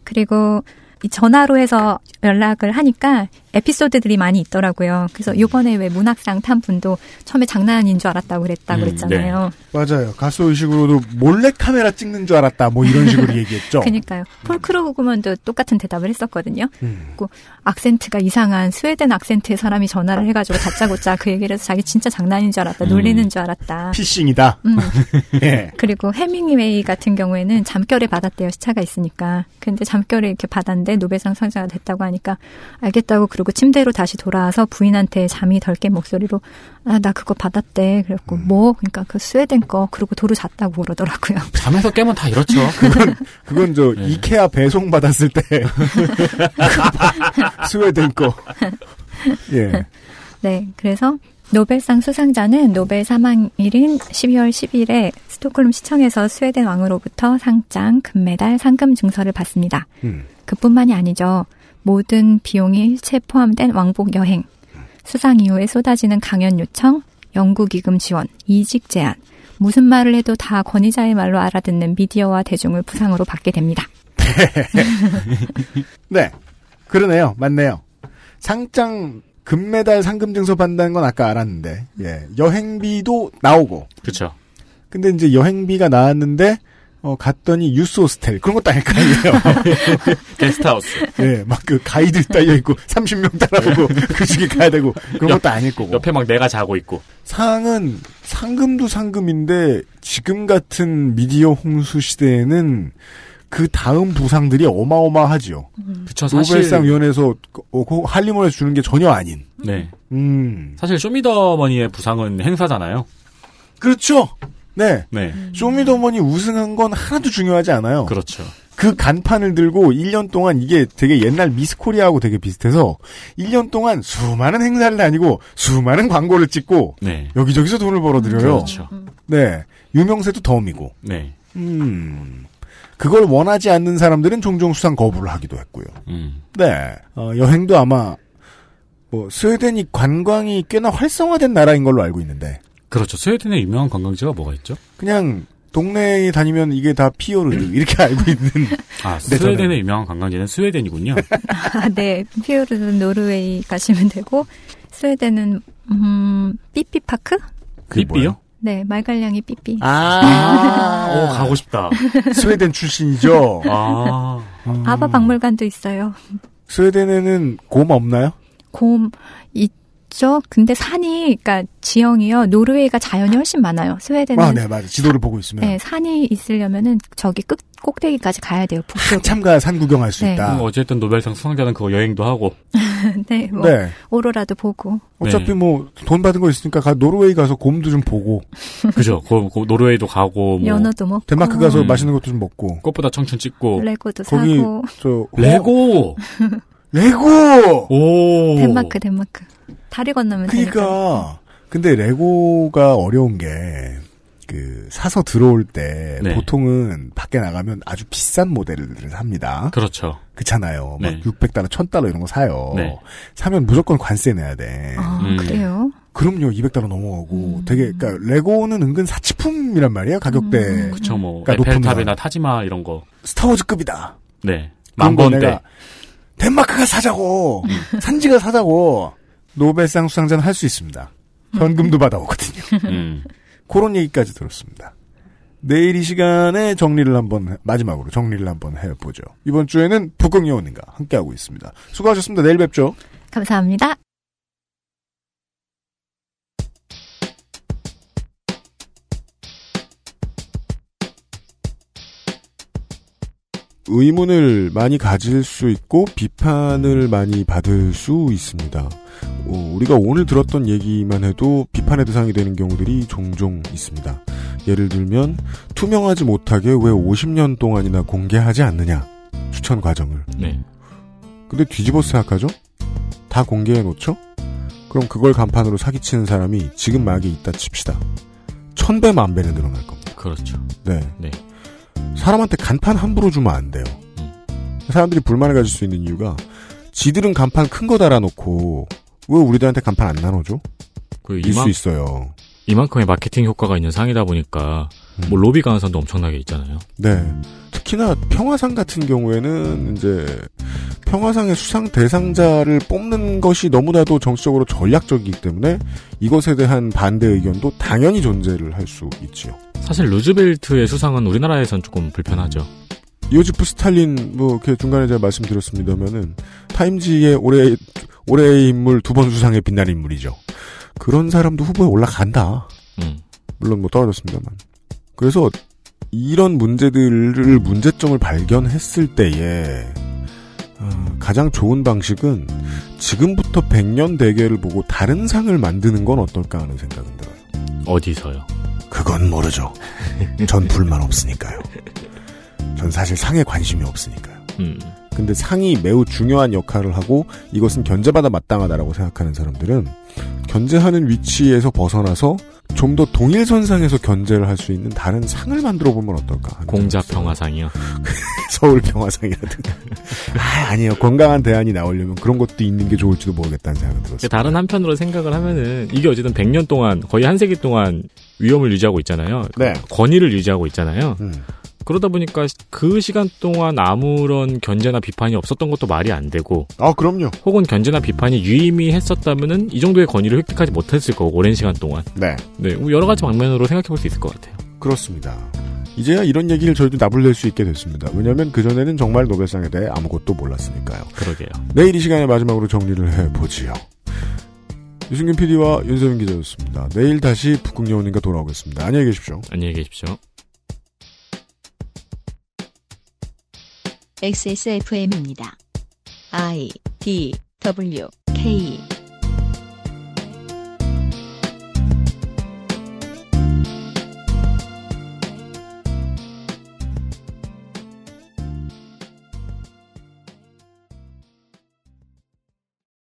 Speaker 7: 그리고 이 전화로 해서 연락을 하니까 에피소드들이 많이 있더라고요. 그래서 요번에 왜 문학상 탄 분도 처음에 장난인 줄 알았다고 그랬다
Speaker 2: 음,
Speaker 7: 그랬잖아요.
Speaker 2: 맞아요. 가수 의식으로도 몰래 카메라 찍는 줄 알았다. 뭐 이런 식으로 얘기했죠.
Speaker 7: 그니까요. 폴 크루그먼도 똑같은 대답을 했었거든요.
Speaker 2: 음.
Speaker 7: 그리고 악센트가 이상한 스웨덴 악센트의 사람이 전화를 해가지고 다짜고짜 그 얘기를 해서 자기 진짜 장난인 줄 알았다. 놀리는 줄 알았다.
Speaker 2: 피싱이다.
Speaker 7: 음.
Speaker 2: 예.
Speaker 7: 그리고 해밍웨이 같은 경우에는 잠결에 받았대요. 시차가 있으니까. 근데 잠결에 이렇게 받았는데 노벨상 상자가 됐다고 하니까 알겠다고 그러 고 침대로 다시 돌아와서 부인한테 잠이 덜 깬 목소리로 아 나 그거 받았대. 그랬고 뭐 그러니까 그 스웨덴 거 그리고 도로 잤다고 그러더라고요.
Speaker 3: 잠에서 깨면 다 이렇죠.
Speaker 2: 그건 그건 저
Speaker 3: 네.
Speaker 2: 이케아 배송 받았을 때 스웨덴 거. 예.
Speaker 7: 네, 그래서 노벨상 수상자는 노벨 사망일인 12월 10일에 스톡홀름 시청에서 스웨덴 왕으로부터 상장, 금메달, 상금 증서를 받습니다.
Speaker 2: 음.
Speaker 7: 그뿐만이 아니죠. 모든 비용이 일체 포함된 왕복 여행, 수상 이후에 쏟아지는 강연 요청, 연구 기금 지원, 이직 제한, 무슨 말을 해도 다 권위자의 말로 알아듣는 미디어와 대중을 부상으로 받게 됩니다.
Speaker 2: 네. 그러네요. 맞네요. 상장 금메달 상금 증서 받는다는 건 아까 알았는데. 예. 여행비도 나오고.
Speaker 3: 그렇죠.
Speaker 2: 근데 이제 여행비가 나왔는데 어 갔더니 유스 호스텔 그런 것도 아닐 거 아니에요.
Speaker 3: 게스트하우스.
Speaker 2: 예, 막그 가이드 딸려 있고 30명 따라오고 그 중에 가야 되고 그런 것도 아닐 거고.
Speaker 3: 옆에 막 내가 자고 있고.
Speaker 2: 상은 상금도 상금인데 지금 같은 미디어 홍수 시대에는 그 다음 부상들이 어마어마하지요.
Speaker 3: 그쵸, 사실-
Speaker 2: 노벨상 위원회에서 어, 그 주는 게 전혀 아닌.
Speaker 3: 네.
Speaker 2: 음.
Speaker 3: 사실 쇼미더머니의 부상은 행사잖아요.
Speaker 2: 그렇죠. 네.
Speaker 3: 네.
Speaker 2: 쇼미더머니 우승한 건 하나도 중요하지 않아요.
Speaker 3: 그렇죠.
Speaker 2: 그 간판을 들고 1년 동안 이게 되게 옛날 미스코리아하고 되게 비슷해서 1년 동안 수많은 행사를 다니고 수많은 광고를 찍고
Speaker 3: 네.
Speaker 2: 여기저기서 돈을 벌어들여요.
Speaker 3: 그렇죠.
Speaker 2: 네. 유명세도 덤이고.
Speaker 3: 네.
Speaker 2: 음. 그걸 원하지 않는 사람들은 종종 수상 거부를 하기도 했고요.
Speaker 3: 음.
Speaker 2: 네. 어, 여행도 아마 뭐 스웨덴이 관광이 꽤나 활성화된 나라인 걸로 알고 있는데
Speaker 3: 그렇죠. 스웨덴의 유명한 관광지가 뭐가 있죠?
Speaker 2: 그냥 동네에 다니면 이게 다 피오르드 이렇게 알고 있는
Speaker 3: 아,
Speaker 2: 네,
Speaker 3: 스웨덴의
Speaker 2: 저는.
Speaker 3: 유명한 관광지는 스웨덴이군요.
Speaker 7: 아, 네. 피오르는 노르웨이 가시면 되고, 스웨덴은, 음, 삐삐 파크?
Speaker 3: 삐삐요?
Speaker 7: 네, 말갈량이 삐삐.
Speaker 2: 아,
Speaker 3: 오, 가고 싶다.
Speaker 2: 스웨덴 출신이죠.
Speaker 3: 아.
Speaker 7: 아바 박물관도 있어요.
Speaker 2: 스웨덴에는 곰 없나요?
Speaker 7: 곰 있죠. 근데 산이, 그러니까 지형이요. 노르웨이가 자연이 훨씬 많아요. 스웨덴은.
Speaker 2: 아, 네, 맞아. 지도를 보고 있으면
Speaker 7: 네, 산이 있으려면은 저기 끝 꼭대기까지 가야 돼요. 북쪽.
Speaker 2: 한참가 산 구경할 수
Speaker 7: 네.
Speaker 2: 있다.
Speaker 3: 그럼 어쨌든 노벨상 수상자는 그거 여행도 하고.
Speaker 7: 네, 뭐
Speaker 2: 네.
Speaker 7: 오로라도 보고.
Speaker 2: 어차피
Speaker 3: 네.
Speaker 2: 뭐돈 받은 거 있으니까 가- 노르웨이 가서 곰도 좀 보고
Speaker 3: 그죠. 그, 그 노르웨이도 가고, 뭐.
Speaker 7: 연어도 먹고.
Speaker 2: 덴마크 가서
Speaker 3: 음.
Speaker 2: 맛있는 것도 좀 먹고
Speaker 3: 꽃보다 청춘 찍고.
Speaker 7: 레고도
Speaker 2: 거기
Speaker 7: 사고.
Speaker 2: 저
Speaker 3: 레고!
Speaker 2: 레고
Speaker 3: 오!
Speaker 7: 덴마크, 덴마크. 다리 건너면 되니까.
Speaker 2: 그러니까 근데 레고가 어려운 게 그 사서 들어올 때
Speaker 3: 네.
Speaker 2: 보통은 밖에 나가면 아주 비싼 모델을 삽니다.
Speaker 3: 그렇죠.
Speaker 2: 그렇잖아요. 막
Speaker 3: 네.
Speaker 2: 600달러, 1000달러 이런 거 사요.
Speaker 3: 네.
Speaker 2: 사면 무조건 관세 내야 돼.
Speaker 7: 아,
Speaker 3: 음.
Speaker 7: 그래요?
Speaker 2: 그럼요. 200달러 넘어가고
Speaker 7: 음.
Speaker 2: 되게 그러니까 레고는 은근 사치품이란 말이에요. 가격대.
Speaker 7: 음.
Speaker 3: 그쵸, 뭐.
Speaker 2: 그러니까
Speaker 3: 에펠탑이나. 타지마 이런 거.
Speaker 2: 스타워즈급이다.
Speaker 3: 네. 만번대.
Speaker 2: 내가 덴마크가 사자고 산지가 사자고 노벨상 수상자는 할 수 있습니다. 현금도 받아오거든요.
Speaker 3: 음.
Speaker 2: 그런 얘기까지 들었습니다. 내일 이 시간에 정리를 한번 해- 마지막으로 정리를 한번 해보죠. 이번 주에는 북극여우님과 함께하고 있습니다. 수고하셨습니다. 내일 뵙죠.
Speaker 7: 감사합니다.
Speaker 2: 의문을 많이 가질 수 있고 비판을 많이 받을 수 있습니다. 어, 우리가 오늘 들었던 얘기만 해도 비판의 대상이 되는 경우들이 종종 있습니다. 예를 들면 투명하지 못하게 왜 50년 동안이나 공개하지 않느냐 추천 과정을.
Speaker 3: 네.
Speaker 2: 근데 뒤집어 생각하죠? 다 공개해 놓죠? 그럼 그걸 간판으로 사기치는 사람이 지금 막에 있다 칩시다. 천 배 만 배는 늘어날 겁니다.
Speaker 3: 그렇죠.
Speaker 2: 네.
Speaker 3: 네.
Speaker 2: 사람한테 간판 함부로 주면 안 돼요.
Speaker 3: 음.
Speaker 2: 사람들이 불만을 가질 수 있는 이유가 지들은 간판 큰 거 달아놓고 왜 우리들한테 간판 안 나눠줘? 그일
Speaker 3: 이만,
Speaker 2: 수 있어요.
Speaker 3: 이만큼의 마케팅 효과가 있는 상이다 보니까,
Speaker 2: 음.
Speaker 3: 뭐 로비 가능성도 엄청나게 있잖아요.
Speaker 2: 네. 특히나 평화상 같은 경우에는 이제 평화상의 수상 대상자를 뽑는 것이 너무나도 정치적으로 전략적이기 때문에 이것에 대한 반대 의견도 당연히 존재를 할 수 있지요.
Speaker 3: 사실 루즈벨트의 수상은 우리나라에선 조금 불편하죠.
Speaker 2: 요지프 스탈린 뭐 이렇게 중간에 제가 말씀드렸습니다면은 타임지의 올해 올해의 인물 두 번 수상에 빛나는 인물이죠. 그런 사람도 후보에 올라간다.
Speaker 3: 음.
Speaker 2: 물론 뭐 떨어졌습니다만. 그래서 이런 문제들을 문제점을 발견했을 때에 어, 가장 좋은 방식은 지금부터 100년 대계를 보고 다른 상을 만드는 건 어떨까 하는 생각은 들어요.
Speaker 3: 어디서요?
Speaker 2: 그건 모르죠. 전 불만 없으니까요. 전 사실 상에 관심이 없으니까요.
Speaker 3: 음.
Speaker 2: 근데 상이 매우 중요한 역할을 하고 이것은 견제받아 마땅하다라고 생각하는 사람들은 견제하는 위치에서 벗어나서 좀 더 동일선상에서 견제를 할 수 있는 다른 상을 만들어 보면 어떨까?
Speaker 3: 공자. 평화상이요.
Speaker 2: 서울 평화상이라든가. 아, 아니에요. 건강한 대안이 나오려면 그런 것도 있는 게 좋을지도 모르겠다는 생각이 들었어요.
Speaker 3: 다른 한편으로 생각을 하면은 이게 어쨌든 100년 동안 거의 한 세기 동안 위험을 유지하고 있잖아요.
Speaker 2: 네.
Speaker 3: 권위를 유지하고 있잖아요.
Speaker 2: 음.
Speaker 3: 그러다 보니까 그 시간 동안 아무런 견제나 비판이 없었던 것도 말이 안 되고
Speaker 2: 아, 그럼요.
Speaker 3: 혹은 견제나 비판이 유의미했었다면은 이 정도의 권위를 획득하지 못했을 거고 오랜 시간 동안.
Speaker 2: 네.
Speaker 3: 네, 여러 가지 방면으로 생각해 볼 수 있을 것 같아요.
Speaker 2: 그렇습니다. 이제야 이런 얘기를 저희도 나불낼 수 있게 됐습니다. 왜냐하면 그전에는 정말 노벨상에 대해 아무것도 몰랐으니까요.
Speaker 3: 그러게요.
Speaker 2: 내일 이 시간에 마지막으로 정리를 해보지요. 유승균 PD와 윤세민 기자였습니다. 내일 다시 북극여우님과 돌아오겠습니다. 안녕히 계십시오.
Speaker 3: 안녕히 계십시오.
Speaker 1: XSFM입니다. I D W K